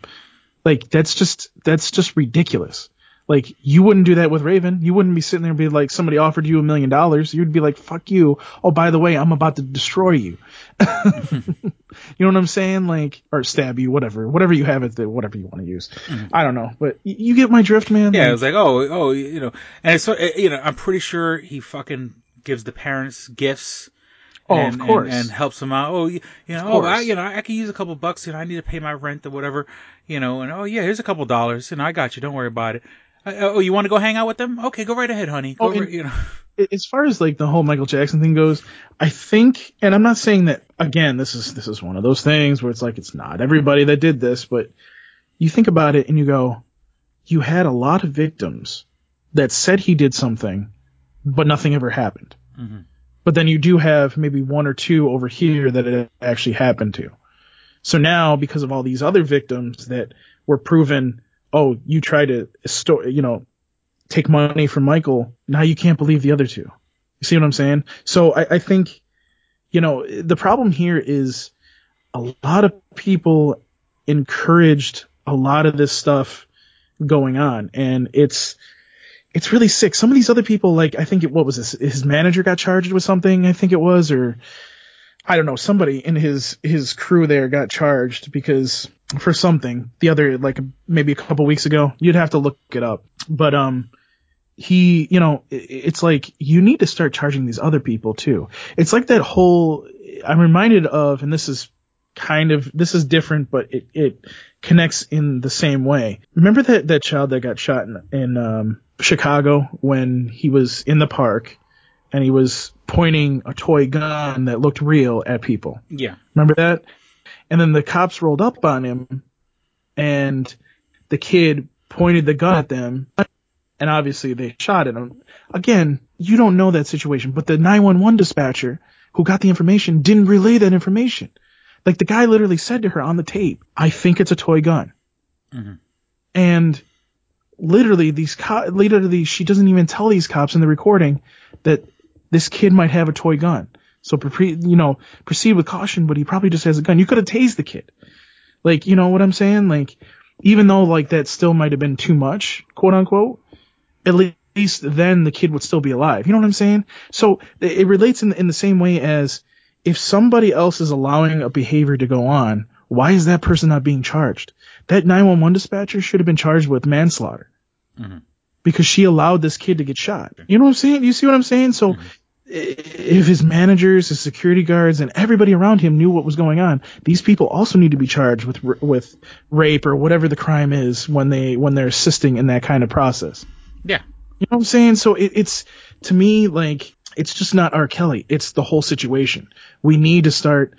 Like, that's just that's just ridiculous. Like you wouldn't do that with Raven. You wouldn't be sitting there and be like somebody offered you a million dollars. You'd be like, "Fuck you." Oh, by the way, I'm about to destroy you. you know what I'm saying? Like or stab you, whatever, whatever you have it, whatever you want to use. I don't know, but y- you get my drift, man. Mm-hmm. Yeah, Like, it was like, oh, oh, you know, and so- uh, you know, I'm pretty sure he fucking gives the parents gifts. Oh, and, of course. and, and helps them out. Oh, you, you know, oh, I, you know, I could use a couple bucks. You know, I need to pay my rent or whatever. You know, and oh yeah, here's a couple dollars. You know, I got you. Don't worry about it. Uh, oh, you want to go hang out with them? Okay, go right ahead, honey. Go Oh, and- right, you know. as far as like the whole Michael Jackson thing goes, I think, and I'm not saying that again. This is this is one of those things where it's like it's not everybody that did this, but you think about it and you go, you had a lot of victims that said he did something, but nothing ever happened. But then you do have maybe one or two over here that it actually happened to. So now, because of all these other victims that were proven, oh, you tried to, you know, take money from Michael. Now you can't believe the other two. You see what I'm saying? So I, I think, you know, the problem here is a lot of people encouraged a lot of this stuff going on, and it's it's really sick. Some of these other people, like I think it, what was this? His manager got charged with something. I think it was, or I don't know. Somebody in his his crew there got charged because for something the other like maybe a couple weeks ago. You'd have to look it up, but um he, you know, i- it's like you need to start charging these other people too. It's like that whole. I'm reminded of, and this is kind of this is different, but it it connects in the same way. Remember that that child that got shot in, in um, Chicago when he was in the park and he was pointing a toy gun that looked real at people. Yeah. Remember that? And then the cops rolled up on him and the kid pointed the gun at them and obviously they shot at him. Again, you don't know that situation, but the 911 dispatcher who got the information didn't relay that information. Like the guy literally said to her on the tape, I think it's a toy gun. Mm-hmm. And literally these co- literally she doesn't even tell these cops in the recording that this kid might have a toy gun. So pre- you know, proceed with caution, but he probably just has a gun. You could have tased the kid. Like, you know what I'm saying? Like, even though like that still might have been too much, quote unquote, at least then the kid would still be alive. You know what I'm saying? So it it relates in, in the same way as if somebody else is allowing a behavior to go on, why is that person not being charged? That 911 dispatcher should have been charged with manslaughter mm-hmm. because she allowed this kid to get shot. You know what I'm saying? You see what I'm saying? So mm-hmm. i- if his managers, his security guards, and everybody around him knew what was going on, these people also need to be charged with with rape or whatever the crime is when they when they're assisting in that kind of process. Yeah. You know what I'm saying? So it, it's to me like it's just not R. Kelly. It's the whole situation. We need to start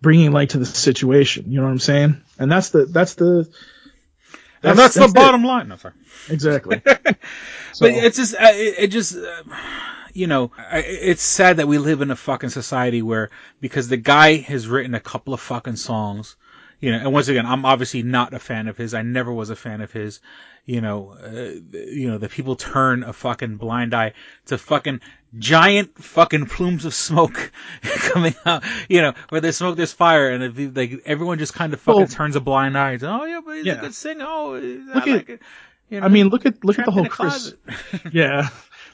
bringing light to the situation. You know what I'm saying? And that's the that's the and that's, the it. bottom line. No, sorry. Exactly. But it's just, uh, it, it just, uh, you know, I, it's sad that we live in a fucking society where because the guy has written a couple of fucking songs, you know, and once again, I'm obviously not a fan of his. I never was a fan of his. You know, uh, you know, the people turn a fucking blind eye to fucking giant fucking plumes of smoke coming out. You know, where there's smoke, there's fire, and if, like everyone just kind of fucking turns a blind eye. Oh yeah, but he's Yeah. a good singer. Oh, I Look at- like. You know, I mean, look at look at the whole Chris. yeah.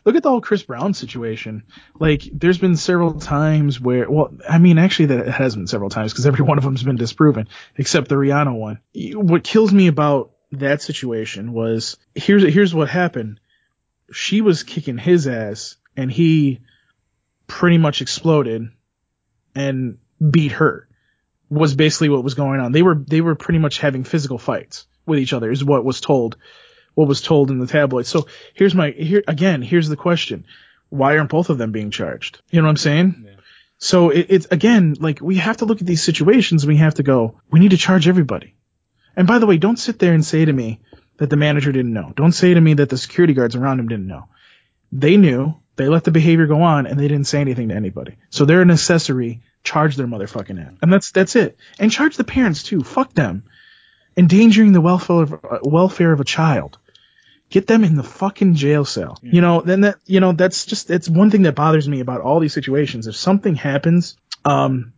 Look at the whole Chris Brown situation. Like, there's been several times where, well, I mean, actually, that has been several times because every one of them's been disproven, except the Rihanna one. What kills me about that situation was here's here's what happened. She was kicking his ass, and he pretty much exploded and beat her. Was basically what was going on. They were they were pretty much having physical fights with each other, is what was told what was told in the tabloids. So here's my here again. Here's the question: Why aren't both of them being charged? You know what I'm saying? So it, it's again like we have to look at these situations. and We have to go. We need to charge everybody. And by the way, don't sit there and say to me that the manager didn't know. Don't say to me that the security guards around him didn't know. They knew. They let the behavior go on, and they didn't say anything to anybody. So they're an accessory. Charge their motherfucking ass, and that's that's it. And charge the parents too. Fuck them. Endangering the welfare of, uh, welfare of a child get them in the fucking jail cell. You know, then that, you know, that's just, it's one thing that bothers me about all these situations. If something happens, um,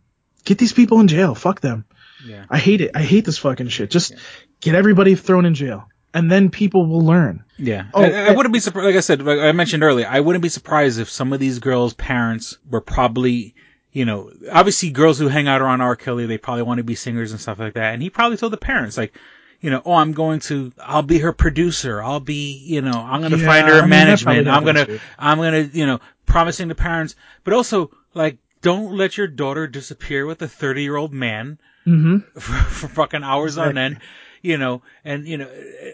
get these people in jail. Fuck them. Yeah. I hate it. I hate this fucking shit. Just get everybody thrown in jail. And then people will learn. Yeah. Oh, I, I wouldn't be surprised. Like I said, like I mentioned earlier, I wouldn't be surprised if some of these girls' parents were probably, you know, obviously girls who hang out around R. Kelly, they probably want to be singers and stuff like that. And he probably told the parents, like, you know, oh, I'm going to, I'll be her producer. I'll be, you know, I'm going to Yeah, find her I mean, management. I'm going to. I'm going to, you know, promising the parents, but also like, don't let your daughter disappear with a 30 year old man Mm-hmm. for, for fucking hours on end, you know, and you know,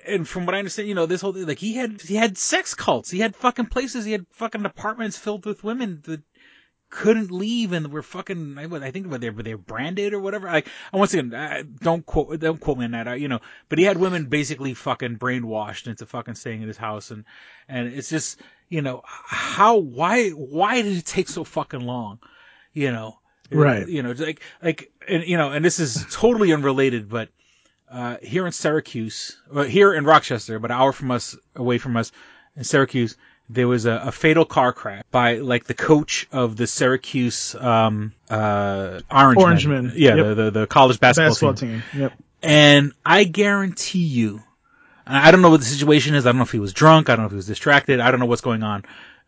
and from what I understand, you know, this whole thing, like he had he had sex cults, he had fucking places, he had fucking apartments filled with women that couldn't leave and were fucking. I, I think they were they branded or whatever. Like, once again, uh, don't quote don't quote me on that, uh, you know, but he had women basically fucking brainwashed into fucking staying in his house, and and it's just you know how why why did it take so fucking long, you know. Right. You know, like, like, and, you know, and this is totally unrelated, but, uh, here in Syracuse, well, here in Rochester, but an hour from us, away from us, in Syracuse, there was a, a fatal car crash by, like, the coach of the Syracuse, um, uh, Orange, Orangemen. Yeah, Yep. the, the, the college basketball, Basketball team. team. Yep. And I guarantee you, and I don't know what the situation is. I don't know if he was drunk. I don't know if he was distracted. I don't know what's going on.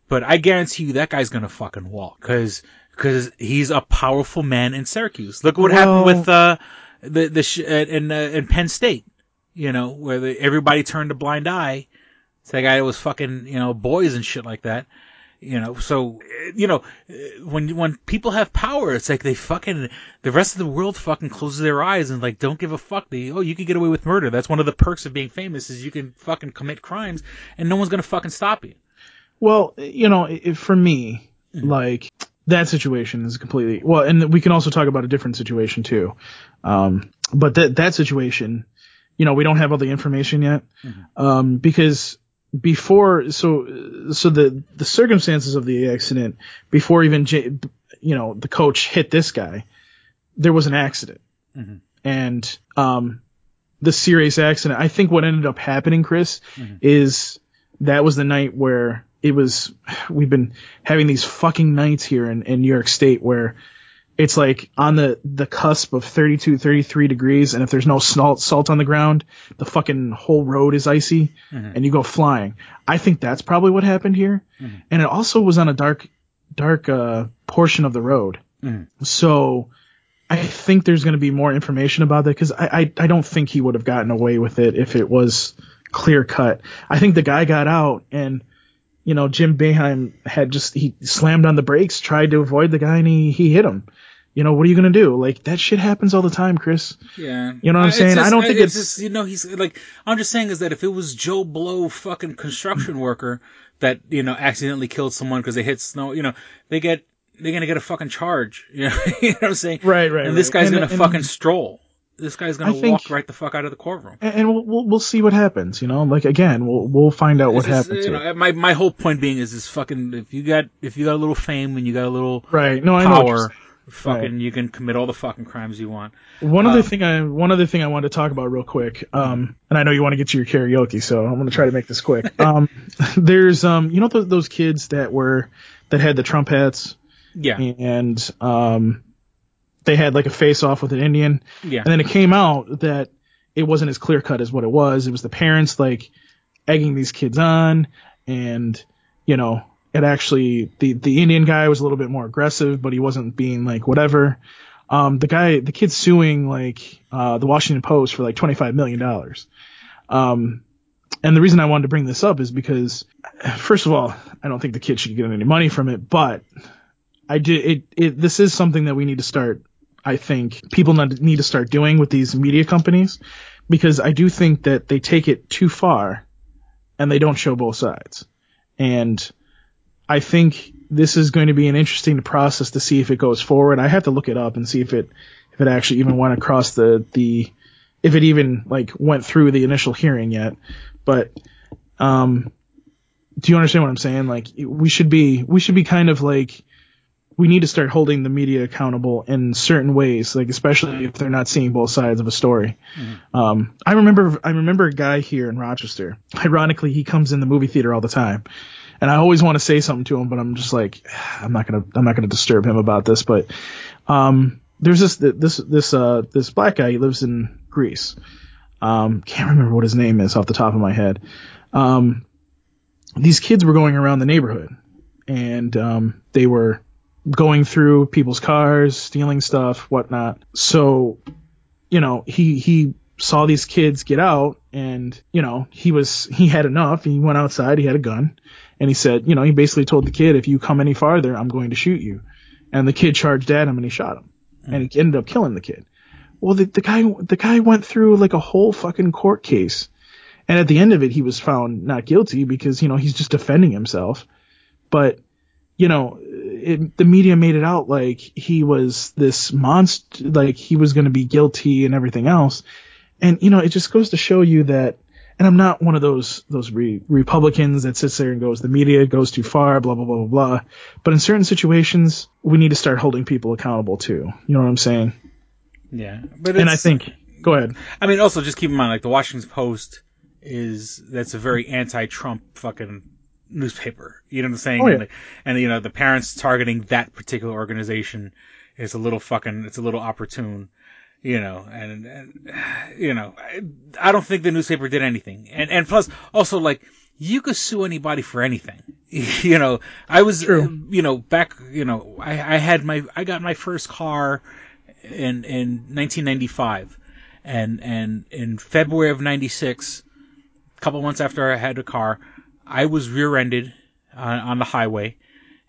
But I guarantee you that guy's gonna fucking walk. Cause, cause he's a powerful man in Syracuse. Look what happened with, uh, the, the, sh- uh, in, uh, in Penn State. You know, where the, everybody turned a blind eye. It's that guy that was fucking, you know, boys and shit like that. You know, so, uh, you know, uh, when, when people have power, it's like they fucking, the rest of the world fucking closes their eyes and like don't give a fuck. They, oh, you can get away with murder. That's one of the perks of being famous is you can fucking commit crimes and no one's gonna fucking stop you. Well, you know, for me, like that situation is completely well, and we can also talk about a different situation too. Um, but that that situation, you know, we don't have all the information yet, um, because before, so so the the circumstances of the accident before even J, you know the coach hit this guy, there was an accident, Mhm. and um, the serious accident. I think what ended up happening, Chris, Mhm. is that was the night where it was we've been having these fucking nights here in, in New York State where it's like on the the cusp of 32 33 degrees and if there's no salt salt on the ground the fucking whole road is icy Mhm. and you go flying i think that's probably what happened here Mhm. and it also was on a dark dark uh portion of the road Mhm. so i think there's going to be more information about that because I, I i don't think he would have gotten away with it if it was clear cut i think the guy got out and you know, Jim Boeheim had just he slammed on the brakes, tried to avoid the guy, and he he hit him. You know, what are you gonna do? Like that shit happens all the time, Chris. Yeah. You know what I'm it's saying? I don't think it's, it's- just, you know, he's like, I'm just saying is that if it was Joe Blow fucking construction worker that, you know, accidentally killed someone because they hit snow, you know, they get, they're gonna get a fucking charge. You know, you know what I'm saying? Right, right. And this right. guy's And- gonna and- fucking stroll. This guy's gonna think- walk right the fuck out of the courtroom. and, and we'll, we'll we'll see what happens. You know, like again, we'll we'll find out what just, happens. you know, my my whole point being is this fucking if you got if you got a little fame and you got a little Right. No, I know. what you're power, fucking you can commit all the fucking crimes you want. One other Um, thing I one other thing I wanted to talk about real quick. Um, and I know you want to get to your karaoke, so I'm gonna try to make this quick. Um, there's um, you know those those kids that were that had the Trump hats Yeah, and um, they had like a face off with an Indian. yeah. And then it came out that it wasn't as clear cut as what it was. It was the parents like egging these kids on and, you know, it actually, the, the Indian guy was a little bit more aggressive, but he wasn't being like whatever. Um, the guy, the kid's suing like, uh, the Washington Post for like $25 million. Um, and the reason I wanted to bring this up is because, first of all, I don't think the kid should get any money from it, but I did, it, it, this is something that we need to start I think people need to start doing with these media companies because I do think that they take it too far and they don't show both sides. And I think this is going to be an interesting process to see if it goes forward. I have to look it up and see if it if it actually even went across the the if it even like went through the initial hearing yet. But um do you understand what I'm saying? Like we should be we should be kind of like we need to start holding the media accountable in certain ways, like especially if they're not seeing both sides of a story. Um, I remember, I remember a guy here in Rochester. Ironically, he comes in the movie theater all the time, and I always want to say something to him, but I'm just like, I'm not gonna, I'm not gonna disturb him about this. But um, there's this, this, this, uh, this black guy. He lives in Greece. Um, can't remember what his name is off the top of my head. Um, these kids were going around the neighborhood and um, they were going through people's cars, stealing stuff, whatnot. So, you know, he he saw these kids get out, and you know, he was he had enough. He went outside. He had a gun, and he said, you know, he basically told the kid, if you come any farther, I'm going to shoot you. And the kid charged at him, and he shot him, hmm. and he ended up killing the kid. Well, the, the guy the guy went through like a whole fucking court case. And at the end of it, he was found not guilty because, you know, he's just defending himself. But, you know, it, the media made it out like he was this monster, like he was going to be guilty and everything else. And, you know, it just goes to show you that, and I'm not one of those, those re- Republicans that sits there and goes, the media goes too far, blah, blah, blah, blah, blah. But in certain situations, we need to start holding people accountable too. You know what I'm saying? Yeah. But And I think, go ahead. I mean, also just keep in mind, like the Washington Post is that's a very anti-Trump fucking newspaper. You know what I'm saying? Oh, yeah. and, like, and you know the parents targeting that particular organization is a little fucking. It's a little opportune. You know, and, and you know, I, I don't think the newspaper did anything. And and plus, also like you could sue anybody for anything. you know, I was, you know, back, you know, I, I had my, I got my first car in in 1995, and and in February of '96, a couple months after I had a car, I was rear-ended on, on the highway,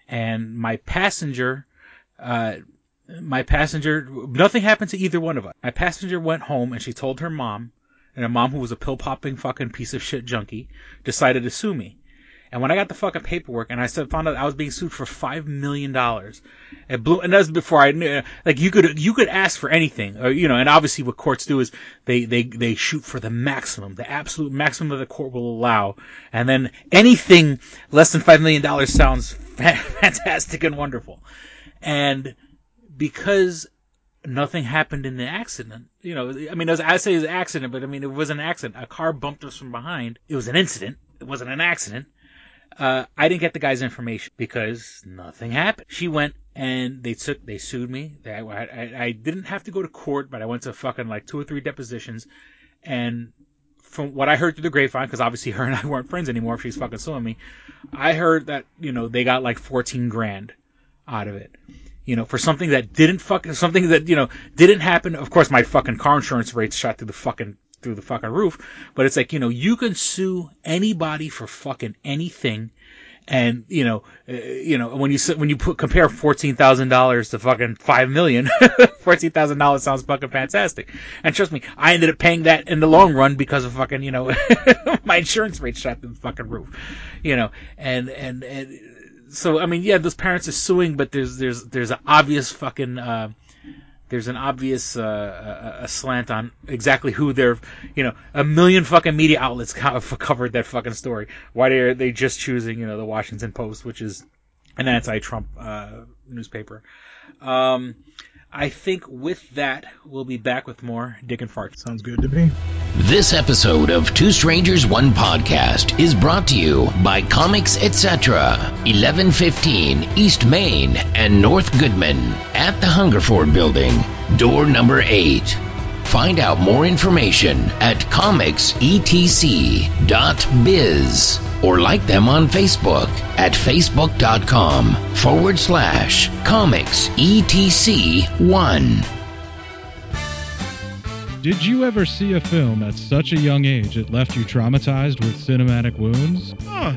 and my passenger, uh, my passenger, nothing happened to either one of us. My passenger went home and she told her mom, and her mom, who was a pill-popping fucking piece of shit junkie, decided to sue me. And when I got the fucking paperwork and I said, found out I was being sued for five million dollars, it blew. And that was before I knew. Like you could you could ask for anything, or you know. And obviously, what courts do is they they they shoot for the maximum, the absolute maximum that the court will allow, and then anything less than five million dollars sounds fantastic and wonderful. And because nothing happened in the accident. You know, I mean, I say it was an accident, but I mean, it was an accident. A car bumped us from behind. It was an incident. It wasn't an accident. Uh, I didn't get the guy's information because nothing happened. She went and they took, they sued me. I, I, I didn't have to go to court, but I went to fucking like two or three depositions. And from what I heard through the grapevine, because obviously her and I weren't friends anymore if she's fucking suing me, I heard that, you know, they got like 14 grand out of it you know, for something that didn't fucking, something that, you know, didn't happen. Of course, my fucking car insurance rates shot through the fucking, through the fucking roof. But it's like, you know, you can sue anybody for fucking anything. And, you know, uh, you know, when you, when you put, compare $14,000 to fucking 5 million, $14,000 sounds fucking fantastic. And trust me, I ended up paying that in the long run because of fucking, you know, my insurance rate shot through the fucking roof, you know, and, and, and, so I mean, yeah, those parents are suing, but there's there's there's an obvious fucking uh, there's an obvious uh, a, slant on exactly who they're you know a million fucking media outlets covered that fucking story. Why are they just choosing you know the Washington Post, which is an anti-Trump uh, newspaper? Um, I think with that we'll be back with more Dick and Fart. Sounds good to me. This episode of Two Strangers One Podcast is brought to you by Comics Etc. 1115 East Main and North Goodman at the Hungerford Building, door number 8. Find out more information at comicsetc.biz or like them on Facebook at facebook.com forward slash comicsetc1. Did you ever see a film at such a young age it left you traumatized with cinematic wounds? Ah,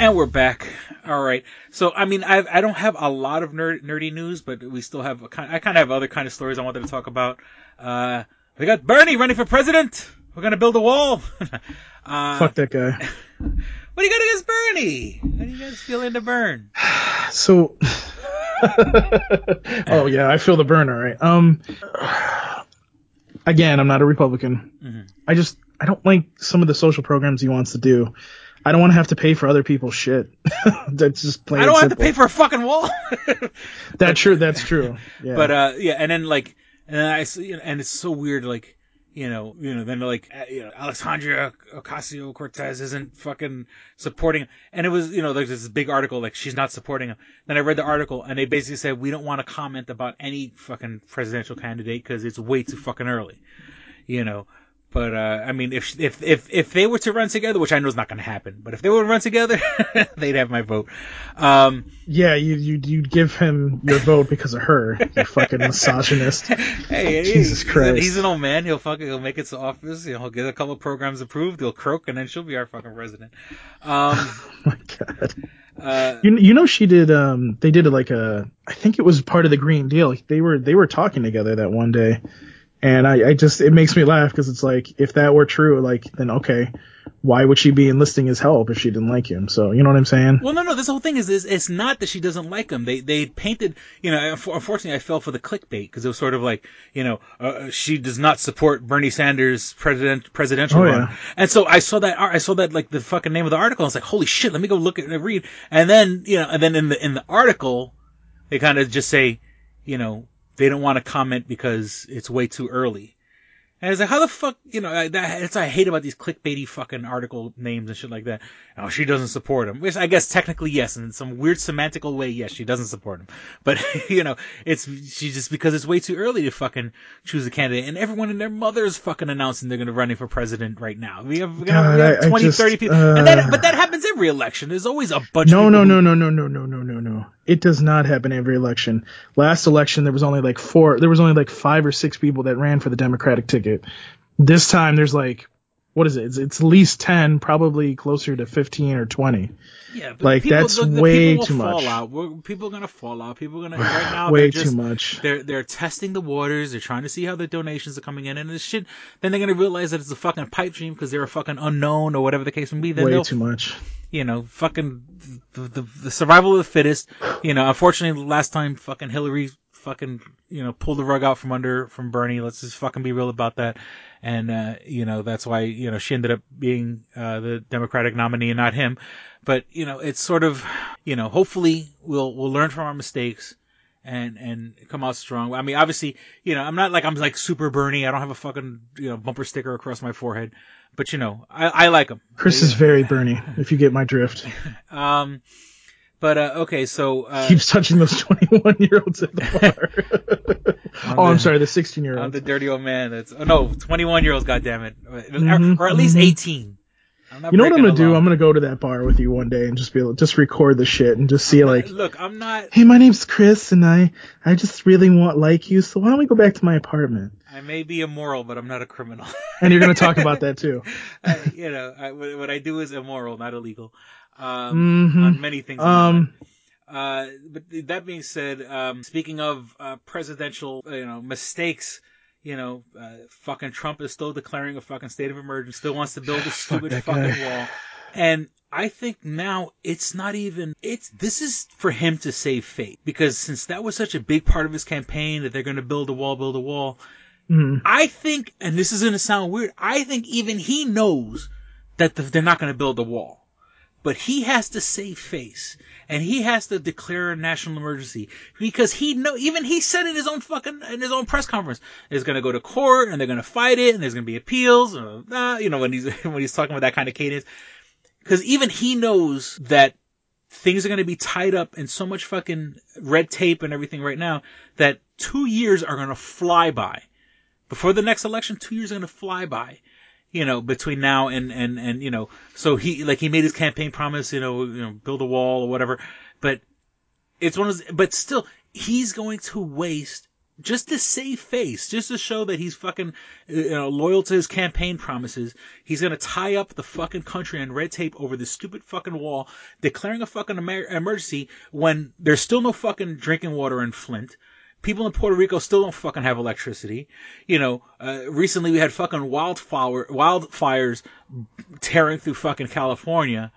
And we're back. All right. So, I mean, I I don't have a lot of nerd, nerdy news, but we still have a kind. I kind of have other kind of stories I wanted to talk about. Uh, we got Bernie running for president. We're gonna build a wall. uh, Fuck that guy. What do you got against Bernie? How do you guys feel into Burn? So, oh yeah, I feel the burn. All right. Um, again, I'm not a Republican. Mhm. I just I don't like some of the social programs he wants to do. I don't want to have to pay for other people's shit. that's just plain. I don't have to pay for a fucking wall. That's true. That's true. Yeah. But uh, yeah, and then like, and then I see, and it's so weird, like, you know, you know, then like, uh, you know, Alexandria Ocasio Cortez isn't fucking supporting, and it was, you know, there's this big article like she's not supporting him. Then I read the article, and they basically said we don't want to comment about any fucking presidential candidate because it's way too fucking early, you know. But uh, I mean, if if if if they were to run together, which I know is not going to happen, but if they were to run together, they'd have my vote. Um, yeah, you you you'd give him your vote because of her. You fucking misogynist. Hey, Jesus he's, Christ. He's an old man. He'll fucking he'll make it to office. You know, he'll get a couple programs approved. He'll croak, and then she'll be our fucking president. Um, Uh, You you know she did um they did like a I think it was part of the Green Deal. They were they were talking together that one day, and I I just it makes me laugh because it's like if that were true like then okay, why would she be enlisting his help if she didn't like him? So you know what I'm saying? well, no, no. This whole thing is, is it's not that she doesn't like him. They they painted. You know, unfortunately, I fell for the clickbait because it was sort of like you know uh, she does not support Bernie Sanders president presidential Oh, run. yeah. And so I saw that I saw that like the fucking name of the article. I was like, holy shit, let me go look at it and read. And then you know, and then in the in the article, they kind of just say, you know, they don't want to comment because it's way too early. And it's like, how the fuck, you know, that, that's what I hate about these clickbaity fucking article names and shit like that. Oh, she doesn't support him. Which I guess technically yes, in some weird semantical way, yes, she doesn't support him. But, you know, it's, she just, because it's way too early to fucking choose a candidate. And everyone and their mother is fucking announcing they're gonna run for president right now. We have, have, we have I- I 20, just, 30 people. and that, uh, but that happens every election. There's always a bunch No of no people no no no no no no no no. It does not happen every election. Last election there was only like four. There was only like five or six people that ran for the Democratic ticket. This time there's like what is it? It's, it's at least ten, probably closer to fifteen or twenty. Yeah, but like people- that's the- the way people too much. Out. People are gonna fall out. People are gonna right now. Way they're too much. They're they're testing the waters. They're trying to see how the donations are coming in, and this shit. Then they're gonna realize that it's a fucking pipe dream because they're a fucking unknown or whatever the case may be. Then Way too much. you know, fucking the, the, the survival of the fittest. You know, unfortunately, the last time fucking Hillary fucking, you know, pull the rug out from under from Bernie. Let's just fucking be real about that. And, uh, you know, that's why, you know, she ended up being, uh, the Democratic nominee and not him. But, you know, it's sort of, you know, hopefully we'll, we'll learn from our mistakes and, and come out strong. I mean, obviously, you know, I'm not like, I'm like super Bernie. I don't have a fucking, you know, bumper sticker across my forehead. But, you know, I, I like him. Chris is very Bernie, if you get my drift. Um, but uh, okay, so uh, Keeps touching those 21 year olds at the bar. oh, I'm sorry, the 16 year old. I'm the dirty old man. That's oh no, 21 year olds. God damn it, Mhm, or, or at least mhm. 18. I'm not You know what I'm gonna the do? I'm gonna go to that bar with you one day and just be able, to just record the shit and just see like, Look, I'm not. hey, my name's Chris and I, I just really want like you, so why don't we go back to my apartment? I may be immoral, but I'm not a criminal. And you're gonna talk about that too. I, you know, I, what I do is immoral, not illegal. Um, Mhm. on many things. Um, Uh, but that being said, um, speaking of uh, presidential, you know, mistakes, you know, uh, fucking Trump is still declaring a fucking state of emergency, still wants to build a stupid that fucking guy. wall, and I think now it's not even it's this is for him to save face because since that was such a big part of his campaign that they're going to build a wall, build a wall. Mhm. I think, and this is going to sound weird, I think even he knows that the, they're not going to build a wall. But he has to save face, and he has to declare a national emergency because he know. Even he said in his own fucking in his own press conference, it's going to go to court and they're going to fight it, and there's going to be appeals. Uh, nah, you know when he's when he's talking about that kind of cadence, because even he knows that things are going to be tied up in so much fucking red tape and everything right now that two years are gonna fly by. Before the next election, two years are gonna fly by. You know, between now and, and, and, you know, so he, like, he made his campaign promise, you know, you know, build a wall or whatever, but it's one of those, but still, he's going to waste just to save face, just to show that he's fucking uh, you know, loyal to his campaign promises. He's gonna tie up the fucking country in red tape over this stupid fucking wall, declaring a fucking emer- emergency when there's still no fucking drinking water in Flint. People in Puerto Rico still don't fucking have electricity. You know, uh, recently we had fucking wildfire wildfires tearing through fucking California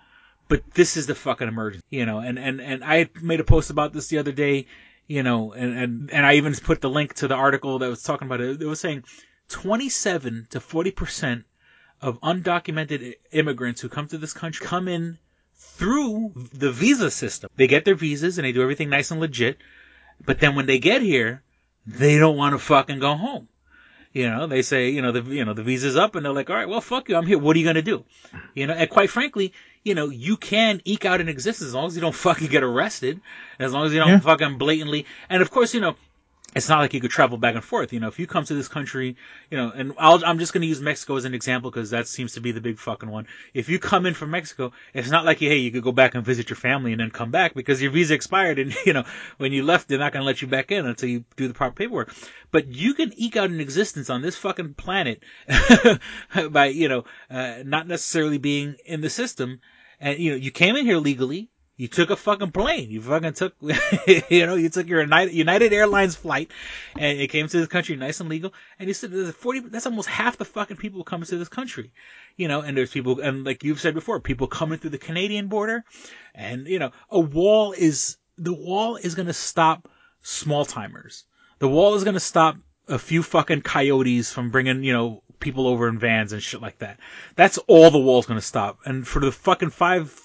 but this is the fucking emergency, you know, and, and, and I made a post about this the other day, you know, and, and, and I even put the link to the article that was talking about it. It was saying 27 to 40% of undocumented immigrants who come to this country come in through the visa system. They get their visas and they do everything nice and legit. But then when they get here, they don't want to fucking go home. You know, they say, you know, the, you know, the visa's up and they're like, all right, well, fuck you. I'm here. What are you going to do? You know, and quite frankly, you know, you can eke out an existence as long as you don't fucking get arrested, as long as you don't Yeah. fucking blatantly, and of course, you know, it's not like you could travel back and forth. You know, if you come to this country, you know, and I'll, I'm just going to use Mexico as an example because that seems to be the big fucking one. If you come in from Mexico, it's not like, hey, you could go back and visit your family and then come back because your visa expired and, you know, when you left, they're not going to let you back in until you do the proper paperwork. But you can eke out an existence on this fucking planet by, you know, uh, not necessarily being in the system. And, you know, you came in here legally. You took a fucking plane. You fucking took, you know, you took your United, United Airlines flight and it came to this country nice and legal. And you said there's 40, that's almost half the fucking people who come to this country. You know, and there's people, and like you've said before, people coming through the Canadian border and, you know, a wall is, the wall is going to stop small timers. The wall is going to stop a few fucking coyotes from bringing, you know, people over in vans and shit like that. That's all the wall's going to stop. And for the fucking five,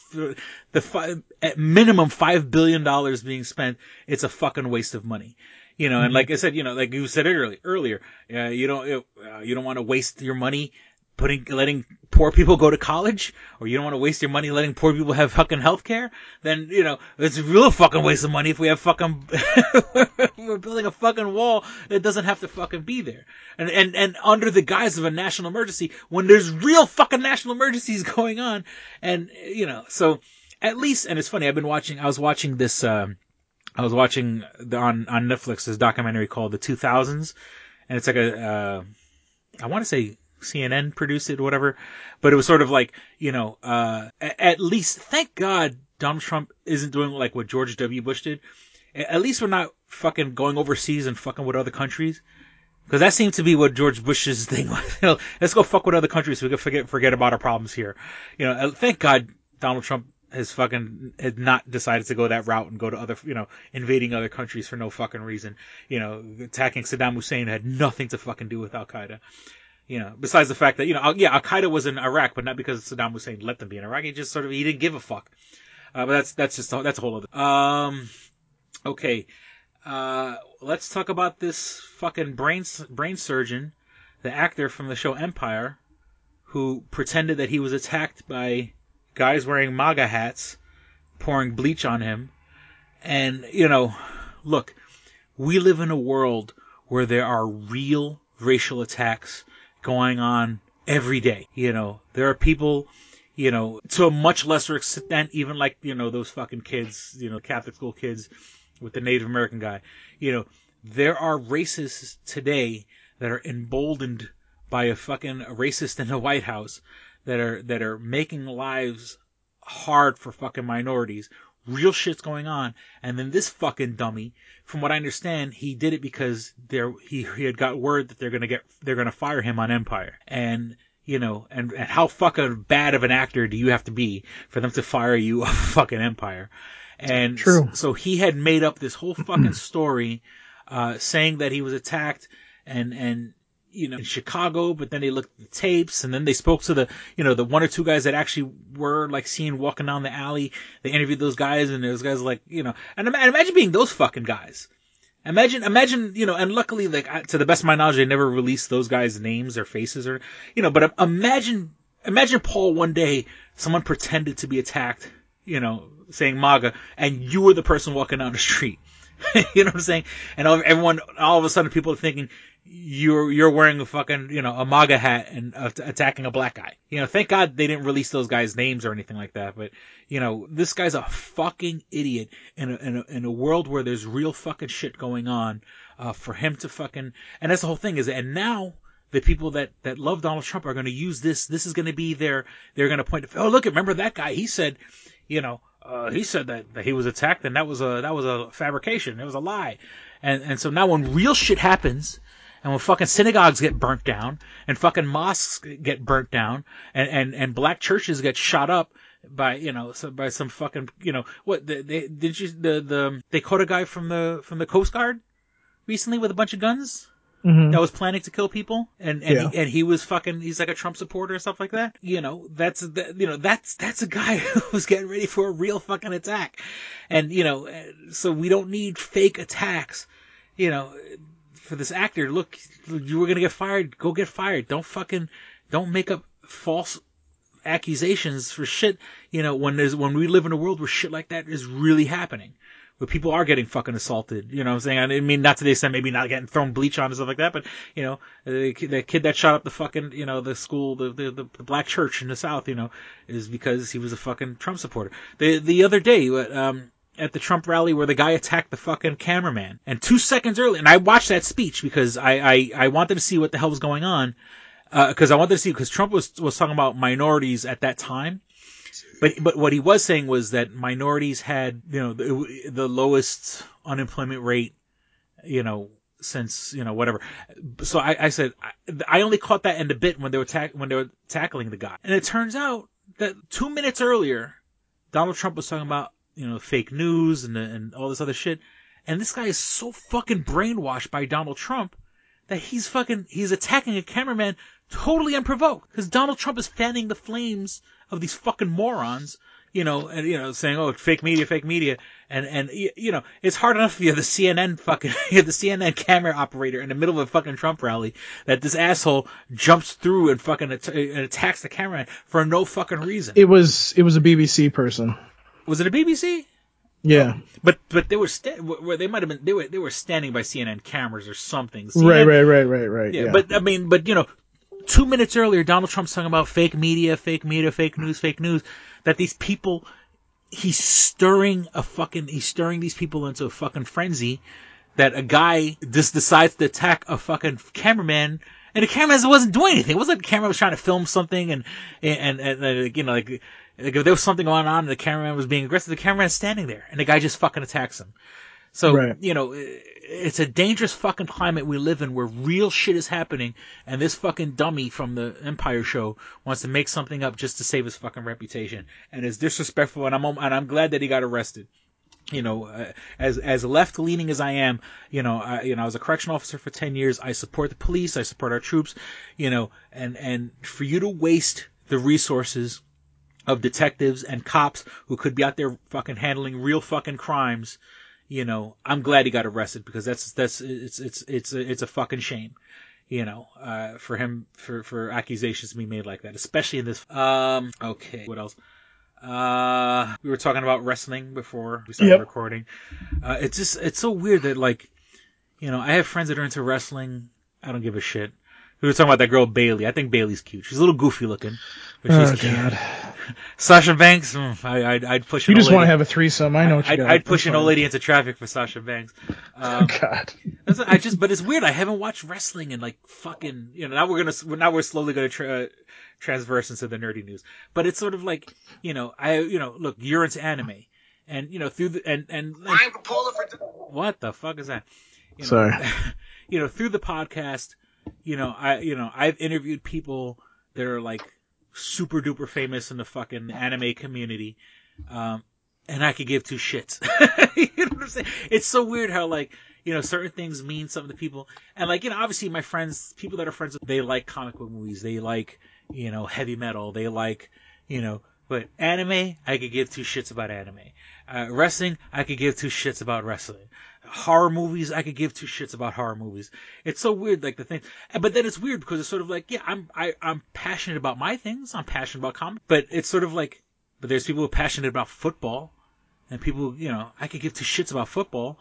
the five, at minimum five billion dollars being spent, it's a fucking waste of money. You know, and like I said, you know, like you said it earlier, earlier, uh, you don't, uh, you don't want to waste your money putting, letting poor people go to college, or you don't want to waste your money letting poor people have fucking health care, then, you know, it's a real fucking waste of money if we have fucking, we're building a fucking wall that doesn't have to fucking be there. And, and, and under the guise of a national emergency, when there's real fucking national emergencies going on, and, you know, so, at least, and it's funny, I've been watching, I was watching this, um, I was watching the, on, on Netflix this documentary called The 2000s, and it's like a, uh, I want to say CNN produced it or whatever, but it was sort of like, you know, uh, at least, thank God Donald Trump isn't doing like what George W. Bush did. At least we're not fucking going overseas and fucking with other countries. Cause that seemed to be what George Bush's thing was. Let's go fuck with other countries so we can forget, forget about our problems here. You know, uh, thank God Donald Trump has fucking, had not decided to go that route and go to other, you know, invading other countries for no fucking reason. You know, attacking Saddam Hussein had nothing to fucking do with Al Qaeda. You know, besides the fact that, you know, yeah, Al Qaeda was in Iraq, but not because Saddam Hussein let them be in Iraq. He just sort of, he didn't give a fuck. Uh, but that's, that's just, that's a whole other, um, okay. Uh, let's talk about this fucking brain, brain surgeon, the actor from the show Empire, who pretended that he was attacked by guys wearing MAGA hats, pouring bleach on him. And, you know, look, we live in a world where there are real racial attacks going on every day. You know, there are people, you know, to a much lesser extent, even like, you know, those fucking kids, you know, Catholic school kids with the Native American guy. You know, there are racists today that are emboldened by a fucking racist in the White House that are, that are making lives hard for fucking minorities. Real shit's going on. And then this fucking dummy, from what I understand, he did it because there, he, he had got word that they're gonna get, they're gonna fire him on Empire. And, you know, and, and how fucking bad of an actor do you have to be for them to fire you off fucking Empire? And True. so he had made up this whole fucking story, uh, saying that he was attacked and, and, you know, in Chicago, but then they looked at the tapes and then they spoke to the, you know, the one or two guys that actually were like seen walking down the alley. They interviewed those guys and those guys like, you know, and and imagine being those fucking guys. Imagine, imagine, you know, and luckily, like, to the best of my knowledge, they never released those guys' names or faces or, you know, but imagine, imagine Paul one day, someone pretended to be attacked, you know, saying MAGA, and you were the person walking down the street. you know what I'm saying? And all, everyone, all of a sudden, people are thinking you're you're wearing a fucking you know a MAGA hat and uh, attacking a black guy. You know, thank God they didn't release those guys' names or anything like that. But you know, this guy's a fucking idiot in a in a, in a world where there's real fucking shit going on. Uh, for him to fucking and that's the whole thing is and now the people that, that love Donald Trump are going to use this. This is going to be their, they're going to point to, oh, look, remember that guy? He said, you know, uh, he said that, that he was attacked and that was a, that was a fabrication. It was a lie. And, and so now when real shit happens, and when fucking synagogues get burnt down, and fucking mosques get burnt down, and, and, and black churches get shot up, by you know so by some fucking you know what they, they did you the the they caught a guy from the from the Coast Guard recently with a bunch of guns? Mhm. that was planning to kill people? And and, Yeah. he, and he was fucking he's like a Trump supporter or stuff like that? You know that's that, you know that's that's a guy who's getting ready for a real fucking attack. And you know so we don't need fake attacks. You know for this actor look you were gonna get fired go get fired don't fucking don't make up false accusations for shit you know when there's when we live in a world where shit like that is really happening where people are getting fucking assaulted. You know what I'm saying? I mean, not to the extent maybe not getting thrown bleach on and stuff like that, but, you know, the, the kid that shot up the fucking, you know, the school, the, the, the, the black church in the South, you know, is because he was a fucking Trump supporter. The, the other day, um, at the Trump rally where the guy attacked the fucking cameraman. And two seconds earlier, and I watched that speech because I, I, I wanted to see what the hell was going on. Uh, cause I wanted to see, cause Trump was, was talking about minorities at that time. But but what he was saying was that minorities had you know the, the lowest unemployment rate, you know since you know whatever. So I, I said I, I only caught that in a bit when they were tack when they were tackling the guy, and it turns out that two minutes earlier, Donald Trump was talking about you know fake news and and all this other shit, and this guy is so fucking brainwashed by Donald Trump that he's fucking he's attacking a cameraman totally unprovoked because Donald Trump is fanning the flames of these fucking morons, you know, and you know saying oh fake media, fake media, and and you know it's hard enough if you're the CNN fucking the CNN camera operator in the middle of a fucking Trump rally that this asshole jumps through and fucking and attacks the cameraman for no fucking reason. It was it was a BBC person. Was it a BBC? Yeah. But but they were sta- where they might have been they were they were standing by CNN cameras or something. Right, CNN right, right, right, right. yeah, Yeah. but I mean, but you know, two minutes earlier, Donald Trump's talking about fake media, fake media, fake news, fake news. That these people, he's stirring a fucking, he's stirring these people into a fucking frenzy. That a guy just decides to attack a fucking cameraman, and the cameraman wasn't doing anything. It wasn't like the camera was trying to film something, and and and, and you know, like, like if there was something going on, and the cameraman was being aggressive. The cameraman's standing there, and the guy just fucking attacks him. So, Right. you know, it's a dangerous fucking climate we live in where real shit is happening and this fucking dummy from the Empire show wants to make something up just to save his fucking reputation and is disrespectful and I'm and I'm glad that he got arrested. You know, uh, as as left leaning as I am, you know, I, you know, I was a correction officer for 10 years. I support the police, I support our troops, you know, and and for you to waste the resources of detectives and cops who could be out there fucking handling real fucking crimes you know, I'm glad he got arrested because that's that's it's it's it's a, it's a fucking shame, you know, uh, for him for for accusations to be made like that, especially in this. Um, okay, what else? Uh, we were talking about wrestling before we started Yep. recording. Uh, it's just it's so weird that like, you know, I have friends that are into wrestling. I don't give a shit. We were talking about that girl Bayley. I think Bayley's cute. She's a little goofy looking, but she's Oh, cute. God. Sasha Banks, mm, I, I'd, I'd push. You an just old want to have a threesome. I know what you I'd, got. I'd push That's an old lady into traffic for Sasha Banks. Um, God. I just, but it's weird. I haven't watched wrestling in like fucking, you know, now we're gonna, now we're slowly gonna tra- transverse into the nerdy news. But it's sort of like, you know, I, you know, look, you're into anime, and you know, through the and and, and what the fuck is that? You know, Sorry. you know, through the podcast, you know, I, you know, I've interviewed people that are like super duper famous in the fucking anime community, um, and I could give two shits. you know what I'm saying? It's so weird how like, you know, certain things mean something to people, and like, you know, obviously my friends, people that are friends with, they like comic book movies, they like, you know, heavy metal, they like, you know, but anime, I could give two shits about anime. Uh, wrestling, I could give two shits about wrestling. Horror movies, I could give two shits about horror movies. It's so weird, like the thing. But then it's weird because it's sort of like, yeah, I'm I, I'm passionate about my things. I'm passionate about comics, but it's sort of like, but there's people who are passionate about football, and people, you know, I could give two shits about football.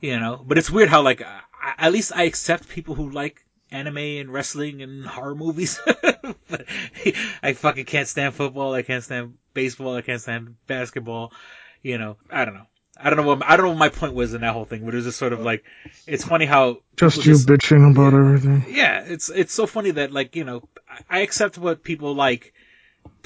You know, but it's weird how like I, at least I accept people who like anime and wrestling and horror movies. but I fucking can't stand football. I can't stand baseball. I can't stand basketball. You know, I don't know. I don't know what I don't know what my point was in that whole thing, but it was just sort of like it's funny how Just people you bitching about everything. yeah, it's it's so funny that like you know I I accept what people like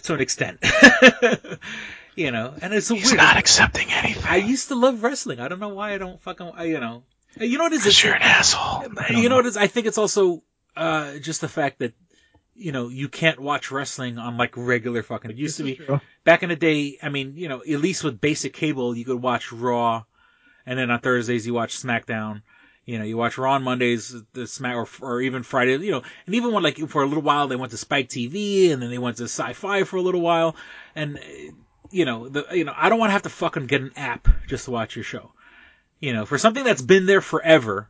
to an extent, you know, and it's so He's weird. not accepting anything. I used to love wrestling. I don't know why I don't fucking I- you know. You know what it is? 'Cause It's- you're an asshole. I don't You know what it is? I think it's also uh just the fact that you know you can't watch wrestling on like regular fucking. It used to be true. back in the day. I mean, you know, at least with basic cable, you could watch Raw, and then on Thursdays you watch SmackDown. You know, you watch Raw on Mondays, the Smack, or, or even Friday. You know, and even when like for a little while they went to Spike TV, and then they went to Sci-Fi for a little while, and you know, the you know, I don't want to have to fucking get an app just to watch your show. You know, for something that's been there forever,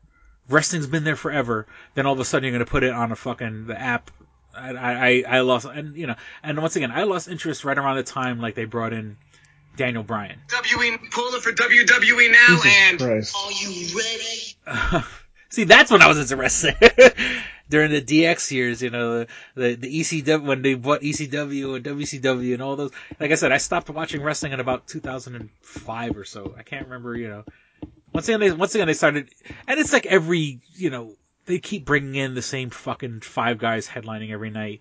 wrestling's been there forever. Then all of a sudden you're gonna put it on a fucking the app. I I I lost and you know, and once again I lost interest right around the time like they brought in Daniel Bryan. WWE pulling for WWE now, Jesus and Christ. are you ready? See, that's when I was into wrestling. During the DX years, you know, the, the, the ECW, when they bought ECW and WCW and all those. Like I said, I stopped watching wrestling in about 2005 or so. I can't remember, you know. Once again, they, once again, they started, and it's like every, you know, they keep bringing in the same fucking five guys headlining every night.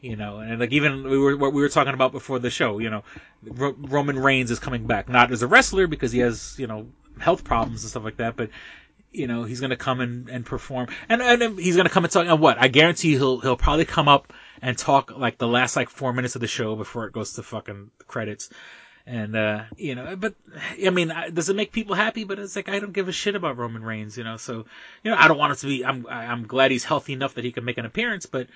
You know, and like even we were what we were talking about before the show. You know, Ro- Roman Reigns is coming back, not as a wrestler because he has you know health problems and stuff like that, but you know he's gonna come and, and perform, and and he's gonna come and talk. And what I guarantee he'll he'll probably come up and talk like the last like four minutes of the show before it goes to fucking credits. And, uh, you know, but, I mean, does it make people happy? But it's like, I don't give a shit about Roman Reigns, you know, so, you know, I don't want it to be, I'm, I'm glad he's healthy enough that he can make an appearance, but,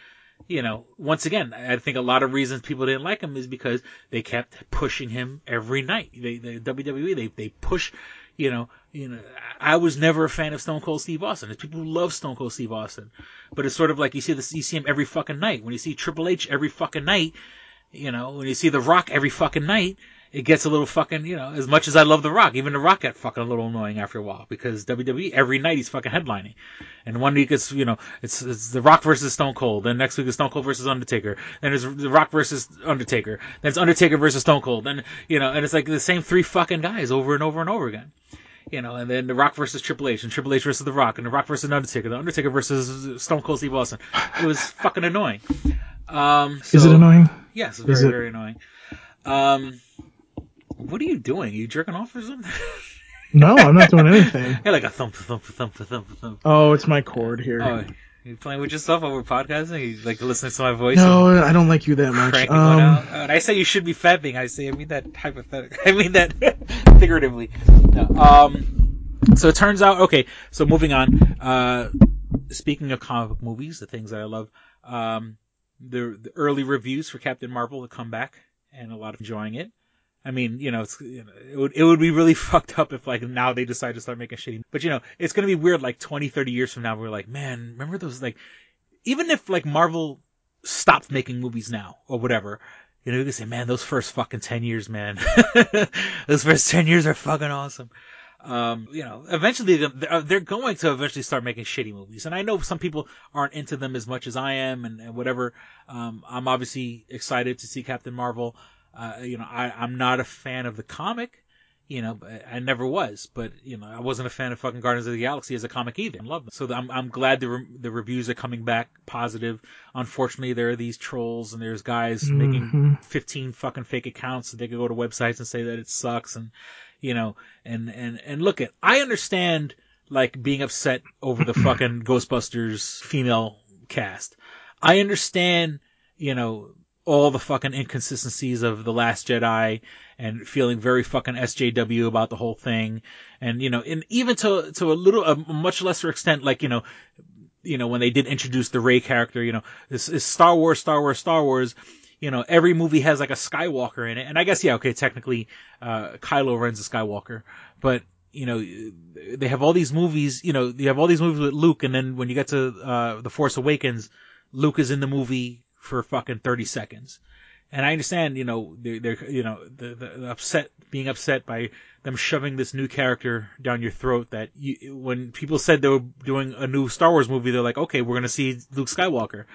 you know, once again, I think a lot of reasons people didn't like him is because they kept pushing him every night. They, the WWE, they, they push, you know, you know, I I was never a fan of Stone Cold Steve Austin. There's people who love Stone Cold Steve Austin, but it's sort of like you see this, you see him every fucking night. When you see Triple H every fucking night, you know, when you see The Rock every fucking night, it gets a little fucking, you know, as much as I love The Rock, even The Rock got fucking a little annoying after a while because WWE every night he's fucking headlining. And one week it's, you know, it's, it's The Rock versus Stone Cold. Then next week it's Stone Cold versus Undertaker. Then it's The Rock versus Undertaker. Then it's Undertaker versus Stone Cold. Then, you know, and it's like the same three fucking guys over and over and over again. You know, and then The Rock versus Triple H, and Triple H versus The Rock, and The Rock versus Undertaker, The Undertaker versus Stone Cold Steve Austin. It was fucking annoying. Um, Is it so- annoying? Yes, Is very, it- very annoying. Um, what are you doing? Are you jerking off or something? No, I'm not doing anything. You're like a thump, thump, thump, thump, thump. Oh, it's my cord here. Oh, you playing with yourself while we're podcasting? You like listening to my voice? no, I don't like you that much. Um, out? Uh, and I say you should be fapping. I say I mean that hypothetically. I mean that figuratively. No. Um. So it turns out, okay. So moving on. Uh, speaking of comic book movies, the things that I love. Um, the, the early reviews for Captain Marvel to come back, and a lot of enjoying it. I mean, you know, you know, it would, it would be really fucked up if like now they decide to start making shitty, but you know, it's to be weird like 20, 30 years from now. We're like, man, remember those like, even if like Marvel stopped making movies now or whatever, you know, you can say, man, those first fucking 10 years, man, those first 10 years are fucking awesome. Um, you know, eventually they're they're going to eventually start making shitty movies. And I know some people aren't into them as much as I am and, and whatever. Um, I'm obviously excited to see Captain Marvel. Uh, you know, I, I'm not a fan of the comic, you know, I never was, but you know, I wasn't a fan of fucking Guardians of the Galaxy as a comic either. I love them. So I'm, I'm glad the, re- the reviews are coming back positive. Unfortunately, there are these trolls and there's guys making Mhm. 15 fucking fake accounts so they could go to websites and say that it sucks and, you know, and, and, and look at, I understand like being upset over the fucking Ghostbusters female cast. I understand, you know, all the fucking inconsistencies of The Last Jedi and feeling very fucking SJW about the whole thing. And, you know, and even to, to a little, a much lesser extent, like, you know, you know, when they did introduce the Rey character, you know, this is Star Wars, Star Wars, Star Wars. You know, every movie has like a Skywalker in it. And I guess, yeah, okay, technically, uh, Kylo Ren's a Skywalker, but, you know, they have all these movies, you know, you have all these movies with Luke, and then when you get to, uh, The Force Awakens, Luke is in the movie for fucking 30 seconds. And I understand, you know, they're, they're you know, the, the, upset, being upset by them shoving this new character down your throat that you, when people said they were doing a new Star Wars movie, they're like, okay, we're going to see Luke Skywalker.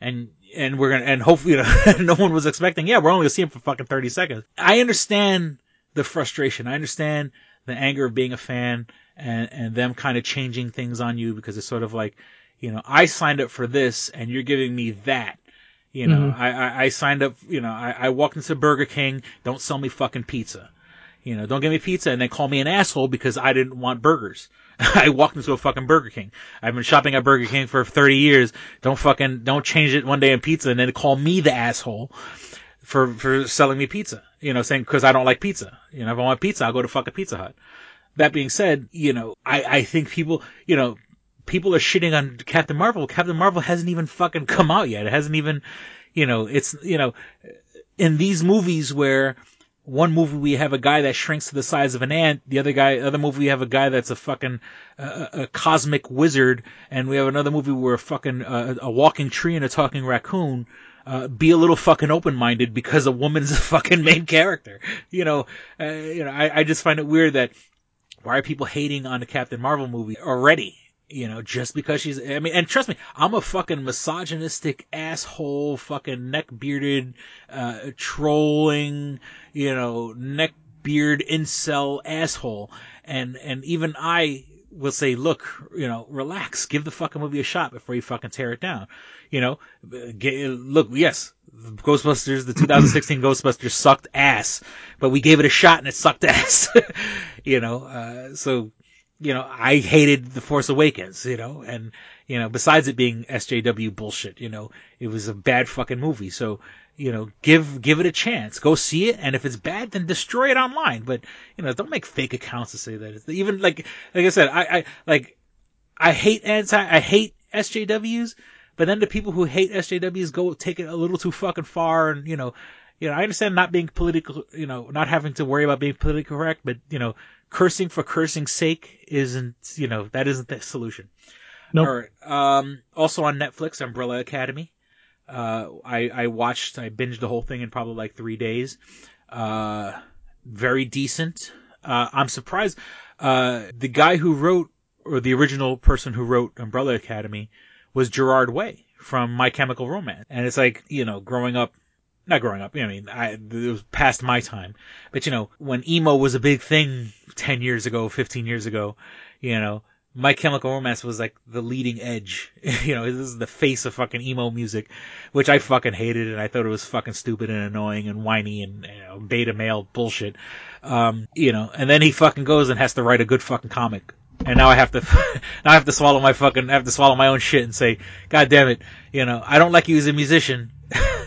And, and we're going to, and hopefully, you know, no one was expecting, yeah, we're only going to see him for fucking 30 seconds. I understand the frustration. I understand the anger of being a fan and, and them kind of changing things on you because it's sort of like, you know, I signed up for this and you're giving me that. You know, Mhm. I, I, I signed up, you know, I, I walked into Burger King, don't sell me fucking pizza. You know, don't give me pizza and then call me an asshole because I didn't want burgers. I walked into a fucking Burger King. I've been shopping at Burger King for 30 years. Don't fucking, don't change it one day in pizza and then call me the asshole for, for selling me pizza. You know, saying, cause I don't like pizza. You know, if I want pizza, I'll go to fucking Pizza Hut. That being said, you know, I, I think people, you know, people are shitting on Captain Marvel. Captain Marvel hasn't even fucking come out yet. It hasn't even, you know, it's, you know, in these movies where one movie we have a guy that shrinks to the size of an ant, the other guy, other movie we have a guy that's a fucking uh, a cosmic wizard, and we have another movie where a fucking uh, a walking tree and a talking raccoon. Uh, be a little fucking open-minded because a woman's a fucking main character. You know, uh, you know, I, I just find it weird that why are people hating on the Captain Marvel movie already? You know, just because she's, I mean, and trust me, I'm a fucking misogynistic asshole, fucking neck bearded, uh, trolling, you know, neck beard incel asshole. And, and even I will say, look, you know, relax, give the fucking movie a shot before you fucking tear it down. You know, get, look, yes, Ghostbusters, the 2016 Ghostbusters sucked ass, but we gave it a shot and it sucked ass. you know, uh, so, you know, I hated The Force Awakens, you know, and, you know, besides it being SJW bullshit, you know, it was a bad fucking movie. So, you know, give, give it a chance. Go see it. And if it's bad, then destroy it online. But, you know, don't make fake accounts to say that. It's, even like, like I said, I, I, like, I hate anti, I hate SJWs, but then the people who hate SJWs go take it a little too fucking far and, you know, you know, I understand not being political, you know, not having to worry about being politically correct, but, you know, cursing for cursing's sake isn't, you know, that isn't the solution. Nope. All right. Um, also on Netflix, Umbrella Academy. Uh, I, I watched, I binged the whole thing in probably like three days. Uh, very decent. Uh, I'm surprised. Uh, the guy who wrote, or the original person who wrote Umbrella Academy was Gerard Way from My Chemical Romance. And it's like, you know, growing up, not growing up, I mean, I, it was past my time, but you know, when emo was a big thing 10 years ago, 15 years ago, you know, My Chemical Romance was like the leading edge. you know, this is the face of fucking emo music, which I fucking hated and I thought it was fucking stupid and annoying and whiny and, you know, beta male bullshit. Um, you know, and then he fucking goes and has to write a good fucking comic. And now I have to, now I have to swallow my fucking, I have to swallow my own shit and say, God damn it, you know, I don't like you as a musician,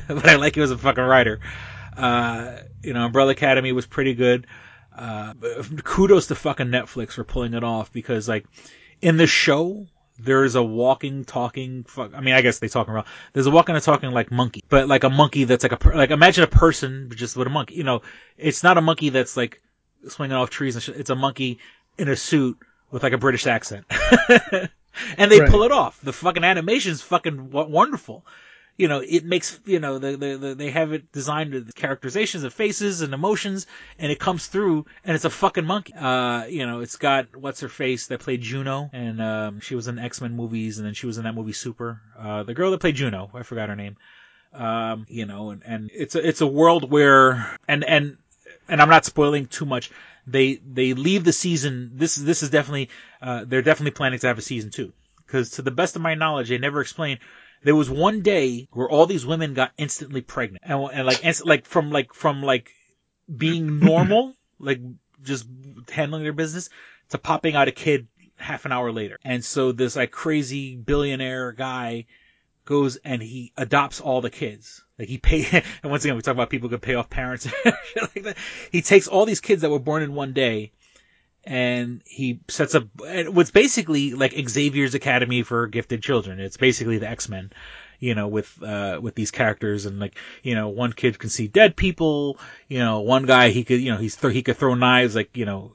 but I like you as a fucking writer. Uh, you know, Umbrella Academy was pretty good. Uh, kudos to fucking Netflix for pulling it off because like, in the show, there is a walking, talking, fuck, I mean, I guess they talking around. There's a walking and talking like monkey, but like a monkey that's like a, per- like imagine a person but just with a monkey, you know, it's not a monkey that's like swinging off trees and shit. It's a monkey in a suit with like a British accent. and they Right. pull it off. The fucking animation's fucking w- wonderful. You know, it makes, you know, the, the, the, they have it designed with characterizations of faces and emotions and it comes through and it's a fucking monkey. Uh, you know, it's got, what's her face that played Juno and, um, she was in X-Men movies and then she was in that movie Super. Uh, the girl that played Juno, I forgot her name. Um, you know, and, and it's a, it's a world where, and, and, and I'm not spoiling too much. They, they leave the season, this, this is definitely, uh, they're definitely planning to have a season two. Cause to the best of my knowledge, they never explain there was one day where all these women got instantly pregnant and, and like, inst- like from like, from like being normal, like just handling their business to popping out a kid half an hour later. And so this like crazy billionaire guy goes and he adopts all the kids. Like he pay, and once again, we talk about people who could pay off parents and shit like that. He takes all these kids that were born in one day and he sets up what's basically like Xavier's Academy for gifted children. It's basically the X-Men, you know, with, uh, with these characters and like, you know, one kid can see dead people, you know, one guy, he could, you know, he's, th- he could throw knives, like, you know,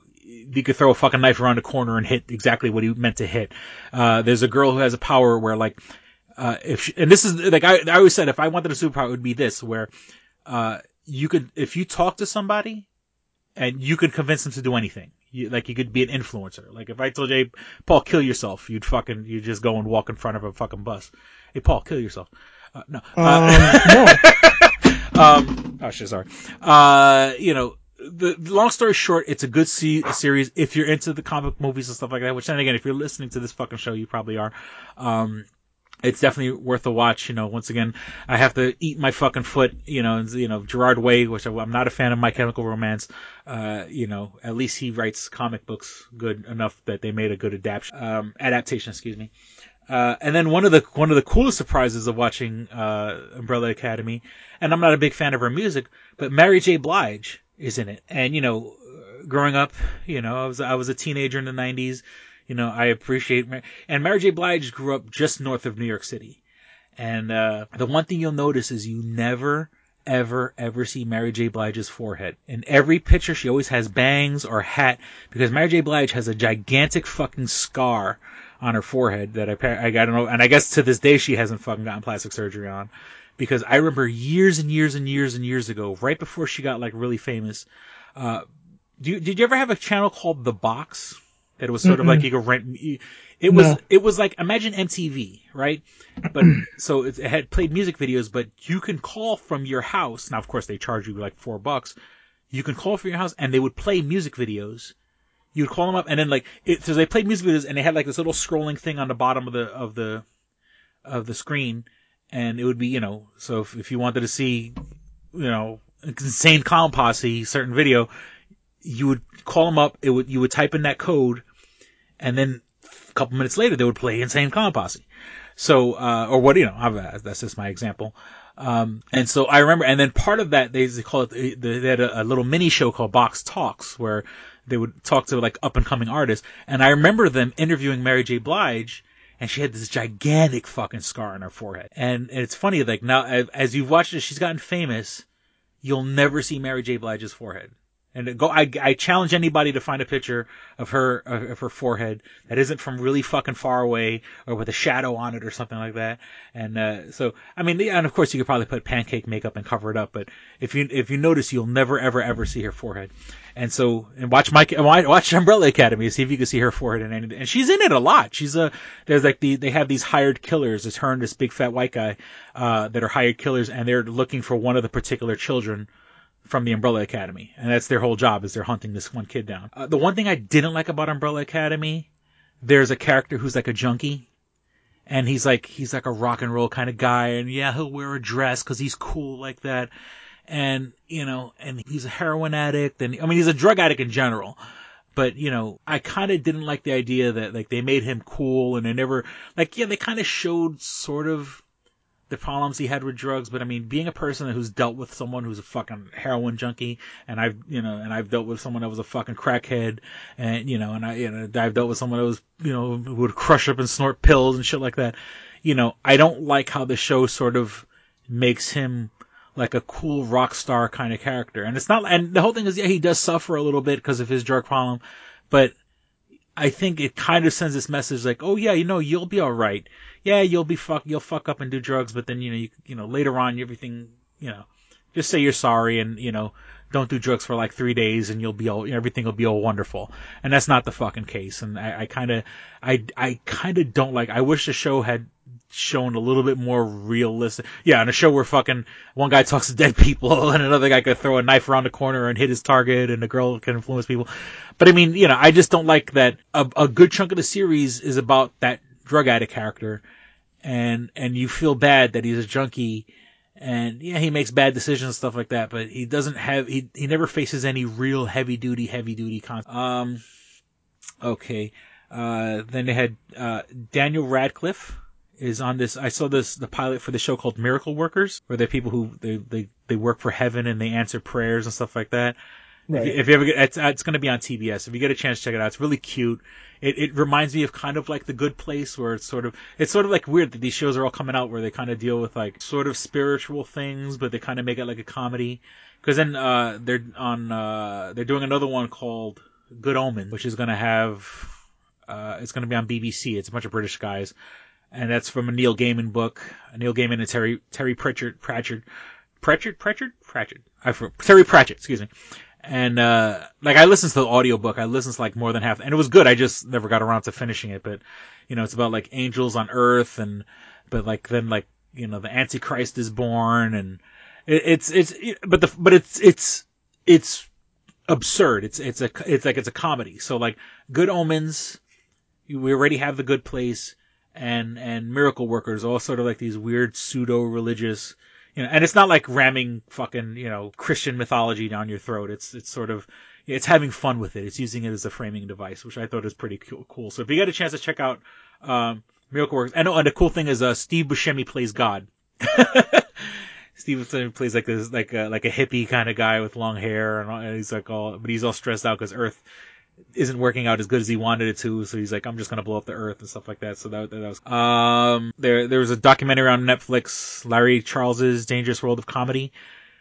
he could throw a fucking knife around a corner and hit exactly what he meant to hit. Uh, there's a girl who has a power where like, uh, if she, and this is like I, I always said, if I wanted a superpower, it would be this, where uh, you could, if you talk to somebody and you could convince them to do anything. You, like you could be an influencer. Like if I told you, hey, Paul, kill yourself, you'd fucking, you'd just go and walk in front of a fucking bus. Hey, Paul, kill yourself. Uh, no. Uh, um, oh shit, sorry. Uh, you know, the, the long story short, it's a good se- series if you're into the comic movies and stuff like that. Which then again, if you're listening to this fucking show, you probably are. Um, it's definitely worth a watch. You know, once again, I have to eat my fucking foot. You know, you know Gerard Way, which I, I'm not a fan of My Chemical Romance. Uh, you know, at least he writes comic books good enough that they made a good adaptation. Um, adaptation, excuse me. Uh, and then one of the one of the coolest surprises of watching uh, Umbrella Academy, and I'm not a big fan of her music, but Mary J. Blige is in it. And you know, growing up, you know, I was I was a teenager in the '90s. You know, I appreciate and Mary J. Blige grew up just north of New York City. And uh, the one thing you'll notice is you never ever, ever see Mary J. Blige's forehead. In every picture, she always has bangs or hat because Mary J. Blige has a gigantic fucking scar on her forehead that I, I, don't know, and I guess to this day she hasn't fucking gotten plastic surgery on because I remember years and years and years and years ago, right before she got like really famous, uh, do did you ever have a channel called The Box? It was sort Mm-mm. of like you could rent. It was No. it was like imagine MTV, right? But so it, had played music videos, but you can call from your house. Now, of course, they charge you like four bucks. You can call from your house, and they would play music videos. You would call them up, and then like it, so they played music videos, and they had like this little scrolling thing on the bottom of the of the of the screen, and it would be you know so if, if you wanted to see you know insane clown posse certain video, you would call them up. It would you would type in that code, and then a couple minutes later they would play Insane Clown Posse. So, uh, or what, you know, that's just my example. Um, and so I remember, and then part of that, they, call it, they, they had a, a little mini show called Box Talks where they would talk to like up and coming artists. And I remember them interviewing Mary J. Blige and she had this gigantic fucking scar on her forehead. And, it's funny, like now, as you've watched it, she's gotten famous. You'll never see Mary J. Blige's forehead. And go, I, I challenge anybody to find a picture of her, of her forehead that isn't from really fucking far away or with a shadow on it or something like that. And, uh, so, I mean, and of course you could probably put pancake makeup and cover it up, but if you, if you notice, you'll never, ever, ever see her forehead. And so, and watch Mike, watch Umbrella Academy see if you can see her forehead in anything. And she's in it a lot. She's a, there's like the, they have these hired killers. It's her and this big fat white guy, uh, that are hired killers and they're looking for one of the particular children from the Umbrella Academy, and that's their whole job is they're hunting this one kid down. Uh, the one thing I didn't like about Umbrella Academy, there's a character who's like a junkie, and he's like he's like a rock and roll kind of guy, and yeah, he'll wear a dress because he's cool like that, and you know, and he's a heroin addict, and I mean he's a drug addict in general. But you know, I kind of didn't like the idea that like they made him cool, and they never like yeah they kind of showed sort of the problems he had with drugs, but I mean, being a person who's dealt with someone who's a fucking heroin junkie, and I've, you know, and I've dealt with someone that was a fucking crackhead, and, you know, and I, you know, I've dealt with someone that was, you know, would crush up and snort pills and shit like that. You know, I don't like how the show sort of makes him like a cool rock star kind of character. And it's not, and the whole thing is, yeah, he does suffer a little bit because of his drug problem, but I think it kind of sends this message like, oh yeah, you know, you'll be alright. Yeah, you'll be fuck, you'll fuck up and do drugs, but then, you know, you, you know, later on, everything, you know, just say you're sorry and, you know, don't do drugs for like three days and you'll be all, everything will be all wonderful. And that's not the fucking case. And I, I kinda, I, I kinda don't like, I wish the show had shown a little bit more realistic. Yeah, on a show where fucking one guy talks to dead people and another guy could throw a knife around the corner and hit his target and the girl can influence people. But I mean, you know, I just don't like that a, a good chunk of the series is about that drug addict character and, and you feel bad that he's a junkie and yeah, he makes bad decisions and stuff like that, but he doesn't have, he, he never faces any real heavy duty, heavy duty con, um, okay. Uh, then they had, uh, Daniel Radcliffe is on this. I saw this the pilot for the show called Miracle Workers, where they're people who they they they work for heaven and they answer prayers and stuff like that. Right. If, you, if you ever get, it's, it's going to be on TBS. If you get a chance, to check it out. It's really cute. It it reminds me of kind of like The Good Place, where it's sort of it's sort of like weird that these shows are all coming out where they kind of deal with like sort of spiritual things, but they kind of make it like a comedy. Because then uh they're on uh they're doing another one called Good Omen, which is going to have uh it's going to be on BBC. It's a bunch of British guys and that's from a Neil Gaiman book. Neil Gaiman and Terry Terry Pritchard Pratchard Pratchett, Pratchett, Pratchett. I for Terry Pratchett, excuse me. And uh like I listened to the audiobook. I listened to like more than half and it was good. I just never got around to finishing it, but you know, it's about like angels on earth and but like then like, you know, the antichrist is born and it, it's it's but the but it's it's it's absurd. It's it's a it's like it's a comedy. So like Good Omens, we already have the Good Place and and Miracle Workers, all sort of like these weird pseudo religious, you know. And it's not like ramming fucking you know Christian mythology down your throat. It's it's sort of it's having fun with it. It's using it as a framing device, which I thought is pretty cool. So if you get a chance to check out um, Miracle Workers, and, and the cool thing is uh, Steve Buscemi plays God. Steve plays like this like a, like a hippie kind of guy with long hair, and, and he's like all, but he's all stressed out because Earth isn't working out as good as he wanted it to. So he's like, I'm just gonna blow up the Earth and stuff like that. So that, that was um there there was a documentary on Netflix, Larry Charles's Dangerous World of Comedy,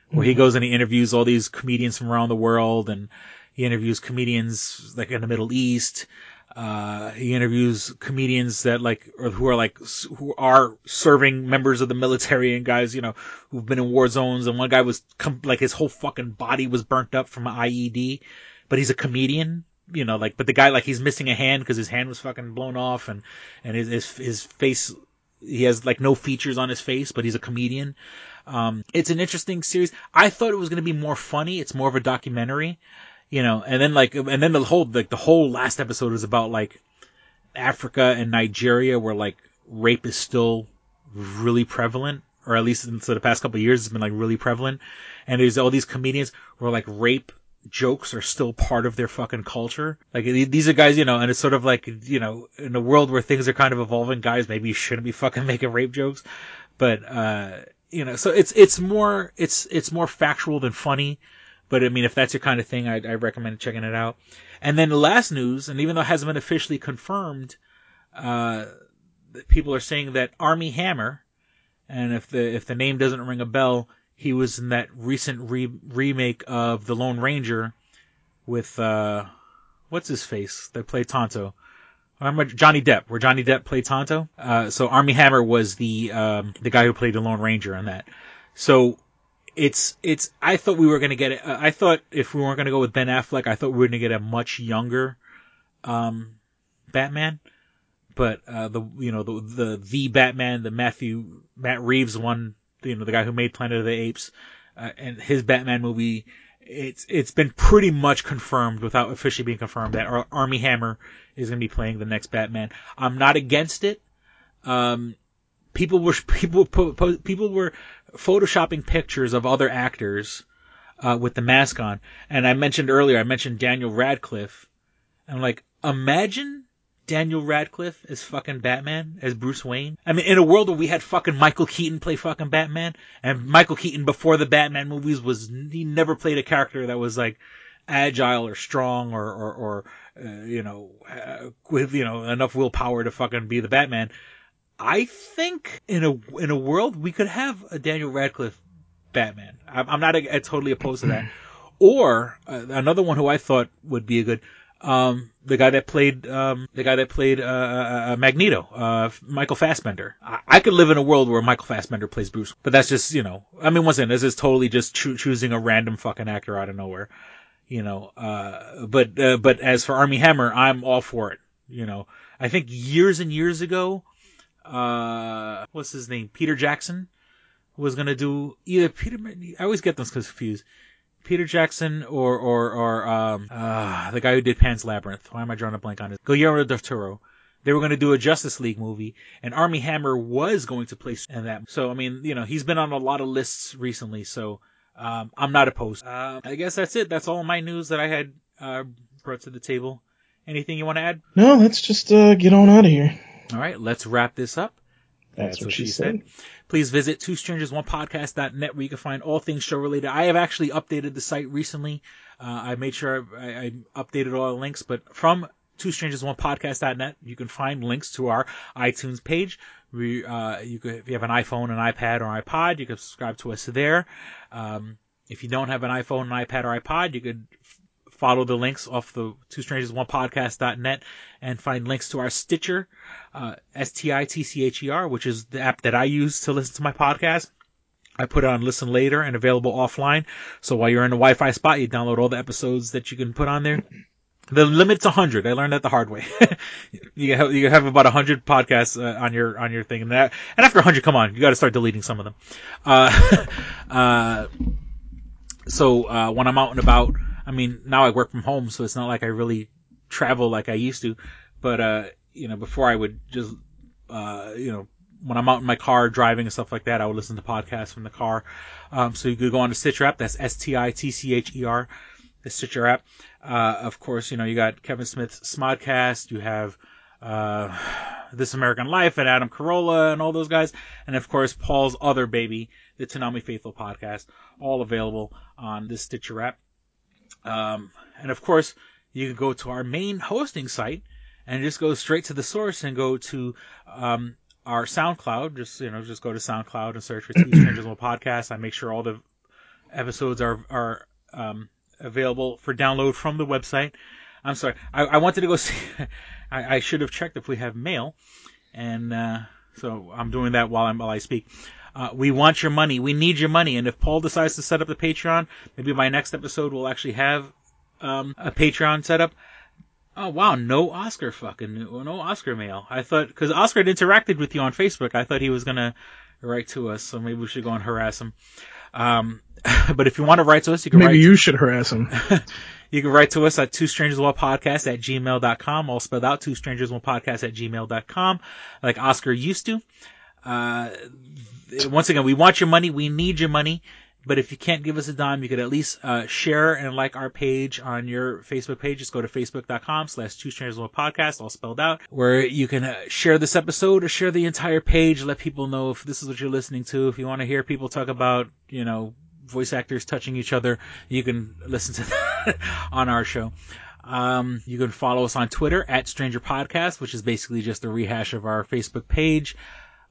where he Mhm. goes and he interviews all these comedians from around the world, and he interviews comedians like in the Middle East. Uh, he interviews comedians that like, or who are like, who are serving members of the military and guys, you know, who've been in war zones. And one guy was like his whole fucking body was burnt up from an IED, but he's a comedian, you know, like, but the guy, like, he's missing a hand because his hand was fucking blown off and, and his, his, his face, he has like no features on his face, but he's a comedian. Um, it's an interesting series. I thought it was going to be more funny. It's more of a documentary, you know, and then like, and then the whole, like the whole last episode is about like Africa and Nigeria where like rape is still really prevalent, or at least in the past couple of years, it's been like really prevalent. And there's all these comedians where like rape jokes are still part of their fucking culture. Like these are guys, you know, and it's sort of like, you know, in a world where things are kind of evolving, guys maybe you shouldn't be fucking making rape jokes, but uh, you know, so it's it's more it's it's more factual than funny. But I mean, if that's your kind of thing, I, I recommend checking it out. And then the last news, and even though it hasn't been officially confirmed, uh, people are saying that Armie Hammer, and if the if the name doesn't ring a bell, he was in that recent re- remake of The Lone Ranger with uh, what's his face that played Tonto. I remember Johnny Depp, where Johnny Depp played Tonto. Uh, so Armie Hammer was the um, the guy who played the Lone Ranger on that. So it's it's. I thought we were gonna get it. I thought if we weren't gonna go with Ben Affleck, I thought we were gonna get a much younger um, Batman. But uh, the you know the the the Batman, the Matthew Matt Reeves one, you know the guy who made Planet of the Apes, uh, and his Batman movie. It's it's been pretty much confirmed without officially being confirmed that Ar- Armie Hammer is going to be playing the next Batman. I'm not against it. Um, people were people people were photoshopping pictures of other actors uh, with the mask on, and I mentioned earlier I mentioned Daniel Radcliffe, and I'm like, imagine Daniel Radcliffe as fucking Batman, as Bruce Wayne. I mean, in a world where we had fucking Michael Keaton play fucking Batman, and Michael Keaton before the Batman movies was he never played a character that was like agile or strong or or, or uh, you know uh, with you know enough willpower to fucking be the Batman. I think in a in a world we could have a Daniel Radcliffe Batman. I'm, I'm not a, a totally opposed to that. Or uh, another one who I thought would be a good, um, the guy that played, um, the guy that played uh, uh, uh, Magneto, uh, Michael Fassbender. I, I could live in a world where Michael Fassbender plays Bruce, but that's just you know, I mean, once again, this is totally just choo- choosing a random fucking actor out of nowhere, you know. Uh, but uh, but as for Armie Hammer, I'm all for it. You know, I think years and years ago, uh, what's his name, Peter Jackson was gonna do either Peter. I always get those confused. Peter Jackson or or or um uh, the guy who did Pan's Labyrinth. Why am I drawing a blank on it? Guillermo del Toro. They were going to do a Justice League movie, and Armie Hammer was going to play in that. So I mean, you know, he's been on a lot of lists recently. So um, I'm not opposed. Uh, I guess that's it. That's all my news that I had uh, brought to the table. Anything you want to add? No, let's just uh, get on out of here. All right, let's wrap this up. That's, what, she said. Please visit two strangers one podcast.net where you can find all things show related. I have actually updated the site recently. Uh, I made sure I, I updated all the links, but from two strangers one podcast.net, you can find links to our iTunes page. We, uh, you could, if you have an iPhone, an iPad, or iPod, you can subscribe to us there. Um, if you don't have an iPhone, an iPad, or iPod, you could follow the links off the two strangers one podcast.net and find links to our Stitcher, uh, S-T-I-T-C-H-E-R, which is the app that I use to listen to my podcast. I put it on listen later and available offline. So while you're in a Wi-Fi spot, you download all the episodes that you can put on there. The limit's 100. I learned that the hard way. you have, you have about 100 podcasts uh, on your on your thing, and that and after 100, come on, you got to start deleting some of them. Uh, uh, so uh, when I'm out and about, I mean, now I work from home, so it's not like I really travel like I used to. But uh, you know, before I would just uh, you know when I'm out in my car driving and stuff like that, I would listen to podcasts from the car. Um, so you could go on to Stitcher app. That's S T I T C H E R, the Stitcher app. Uh, of course, you know you got Kevin Smith's Smodcast. You have uh, This American Life and Adam Carolla and all those guys, and of course Paul's other baby, the Toonami Faithful podcast, all available on this Stitcher app. Um, and of course, you can go to our main hosting site and just go straight to the source and go to um, our SoundCloud. Just you know, just go to SoundCloud and search for Two Strangers Podcast. I make sure all the episodes are are um, available for download from the website. I'm sorry, I, I wanted to go see. I, I should have checked if we have mail, and uh, so I'm doing that while I'm while I speak. Uh, we want your money. We need your money. And if Paul decides to set up the Patreon, maybe my next episode we'll actually have um, a Patreon set up. Oh wow, no Oscar fucking no Oscar mail. I thought because Oscar had interacted with you on Facebook, I thought he was gonna write to us. So maybe we should go and harass him. Um, but if you want to write to us, you can Maybe you should harass him. You can write to us at two strangers one podcast at gmail.com. All spelled out two strangers one podcast at gmail.com, like Oscar used to. Uh, once again, we want your money. We need your money. But if you can't give us a dime, you could at least uh, share and like our page on your Facebook page. Just go to facebook.com slash two strangers one podcast, all spelled out, where you can uh, share this episode or share the entire page. Let people know if this is what you're listening to. If you want to hear people talk about, you know, voice actors touching each other, you can listen to that on our show. Um, you can follow us on Twitter at Stranger Podcast, which is basically just a rehash of our Facebook page.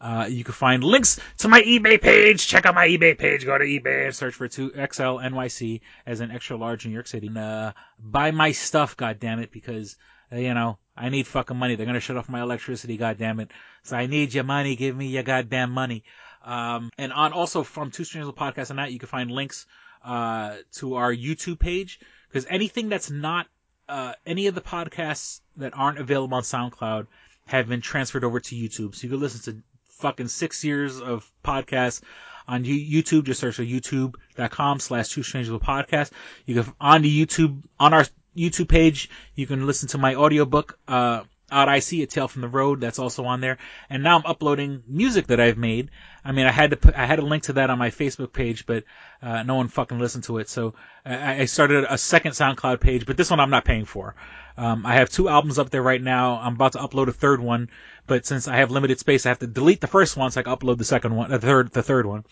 Uh, you can find links to my eBay page. Check out my eBay page. Go to eBay and search for 2XL NYC as an extra large New York City. And, uh, buy my stuff, goddammit, because, uh, you know, I need fucking money. They're gonna shut off my electricity, goddammit. So I need your money. Give me your goddamn money. Um, and on also from Two Strangers of Podcast and that, you can find links, uh, to our YouTube page. Because anything that's not, uh, any of the podcasts that aren't available on SoundCloud have been transferred over to YouTube. So you can listen to fucking six years of podcasts on YouTube. Just search for youtube.com slash two strangers with podcast. You can, on the YouTube, on our YouTube page, you can listen to my audiobook, uh, I See a Tale from the Road. That's also on there. And now I'm uploading music that I've made. I mean, I had to put, I had a link to that on my Facebook page, but, uh, no one fucking listened to it. So I, I started a second SoundCloud page, but this one I'm not paying for. Um, I have two albums up there right now. I'm about to upload a third one, but since I have limited space, I have to delete the first one so I can upload the second one, the third, the third one.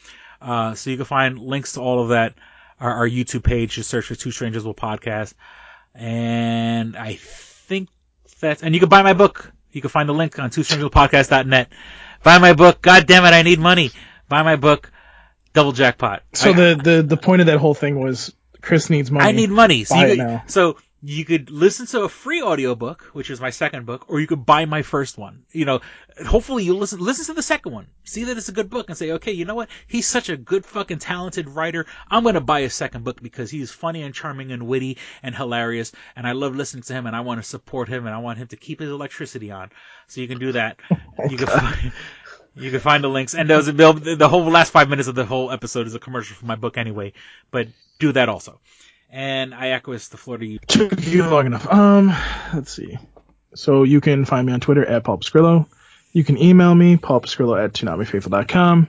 Uh, so you can find links to all of that, our, our YouTube page. Just search for Two Strangers Will Podcast. And I think that's, and you can buy my book. You can find the link on twostrangerspodcast.net. Buy my book. God damn it, I need money. Buy my book. Double jackpot. So I- the, the the point of that whole thing was Chris needs money. I need money. So Buy you, it now. so you could listen to a free audiobook, which is my second book, or you could buy my first one. You know, hopefully you listen listen to the second one. See that it's a good book and say, okay, you know what? He's such a good fucking talented writer. I'm gonna buy a second book because he's funny and charming and witty and hilarious, and I love listening to him, and I want to support him, and I want him to keep his electricity on. So you can do that. you can find. You can find the links, and those, the whole last five minutes of the whole episode is a commercial for my book anyway. But do that also. And I acquiesce the floor to you. Took you long enough. Um, let's see. So you can find me on Twitter at Paul Pascrillo. You can email me, paulpascrillo at toonamifaithful.com.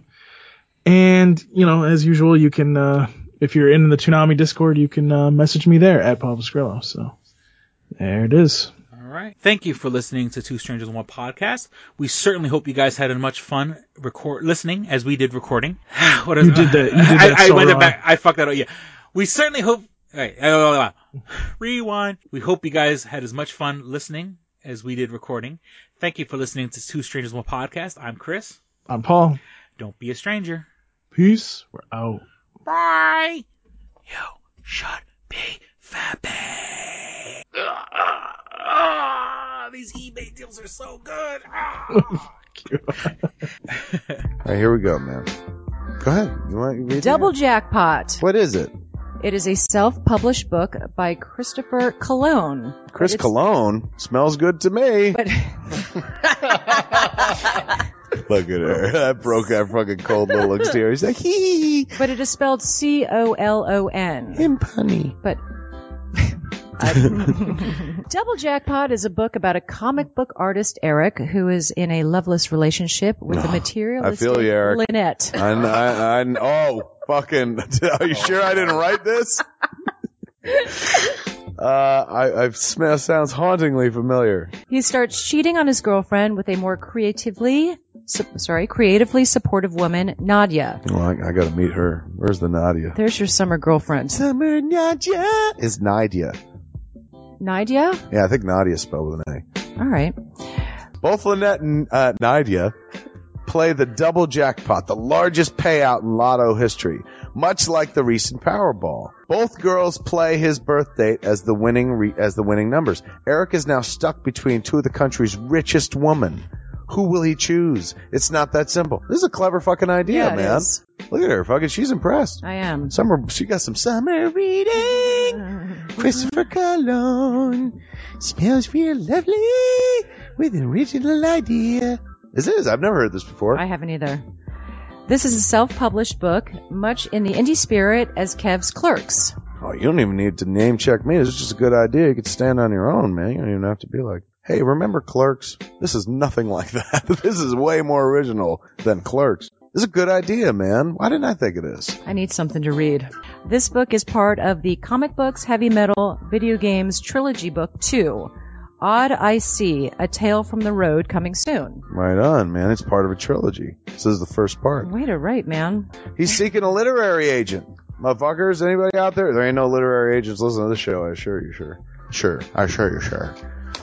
And, you know, as usual, you can, uh, if you're in the Toonami Discord, you can, uh, message me there at Paul Pascrillo. So there it is. All right. Thank you for listening to Two Strangers in One podcast. We certainly hope you guys had as much fun record listening as we did recording. what You did that- you did that I so went wrong. back. I fucked that up. Yeah. We certainly hope. All right. uh, Rewind. We hope you guys had as much fun listening as we did recording. Thank you for listening to Two Strangers in One podcast. I'm Chris. I'm Paul. Don't be a stranger. Peace. We're out. Bye. You should be fapping. Ah, these eBay deals are so good. Ah. All right, here we go, man. Go ahead. You want to read Double that? Jackpot. What is it? It is a self-published book by Christopher Cologne. Chris Cologne smells good to me. But Look at her. That broke that fucking cold little exterior. He's like, hee hee. but it is spelled C O L O N. Him punny. But Double Jackpot is a book about a comic book artist, Eric, who is in a loveless relationship with a I materialistic feel you, Eric. Lynette. I, I, I, oh, fucking. Are you sure I didn't write this? Uh, I, I smell sounds hauntingly familiar. He starts cheating on his girlfriend with a more creatively, su- sorry, creatively supportive woman, Nadia. Well, I, I gotta meet her. Where's the Nadia? There's your summer girlfriend. Summer Nadia is Nadia. Nadia? Yeah, I think Nadia spelled with an A. All right. Both Lynette and uh, Nadia play the double jackpot, the largest payout in lotto history, much like the recent Powerball. Both girls play his birth date as the winning re- as the winning numbers. Eric is now stuck between two of the country's richest women. Who will he choose? It's not that simple. This is a clever fucking idea, Yeah, it man. is. Look at her, fucking. She's impressed. I am. Summer, she got some summer reading. Christopher Cologne smells real lovely with an original idea. This is. I've never heard this before. I haven't either. This is a self-published book, much in the indie spirit as Kev's Clerks. Oh, you don't even need to name check me. This is just a good idea. You could stand on your own, man. You don't even have to be like, hey, remember Clerks? This is nothing like that. this is way more original than Clerks. This is a good idea, man. Why didn't I think of this? I need something to read. This book is part of the Comic Books Heavy Metal Video Games Trilogy Book 2. Odd I See, A Tale from the Road coming soon. Right on, man. It's part of a trilogy. This is the first part. Way to write, man. He's seeking a literary agent. Motherfuckers, anybody out there? There ain't no literary agents listening to this show, I assure you, sure. Sure. I assure you, sure.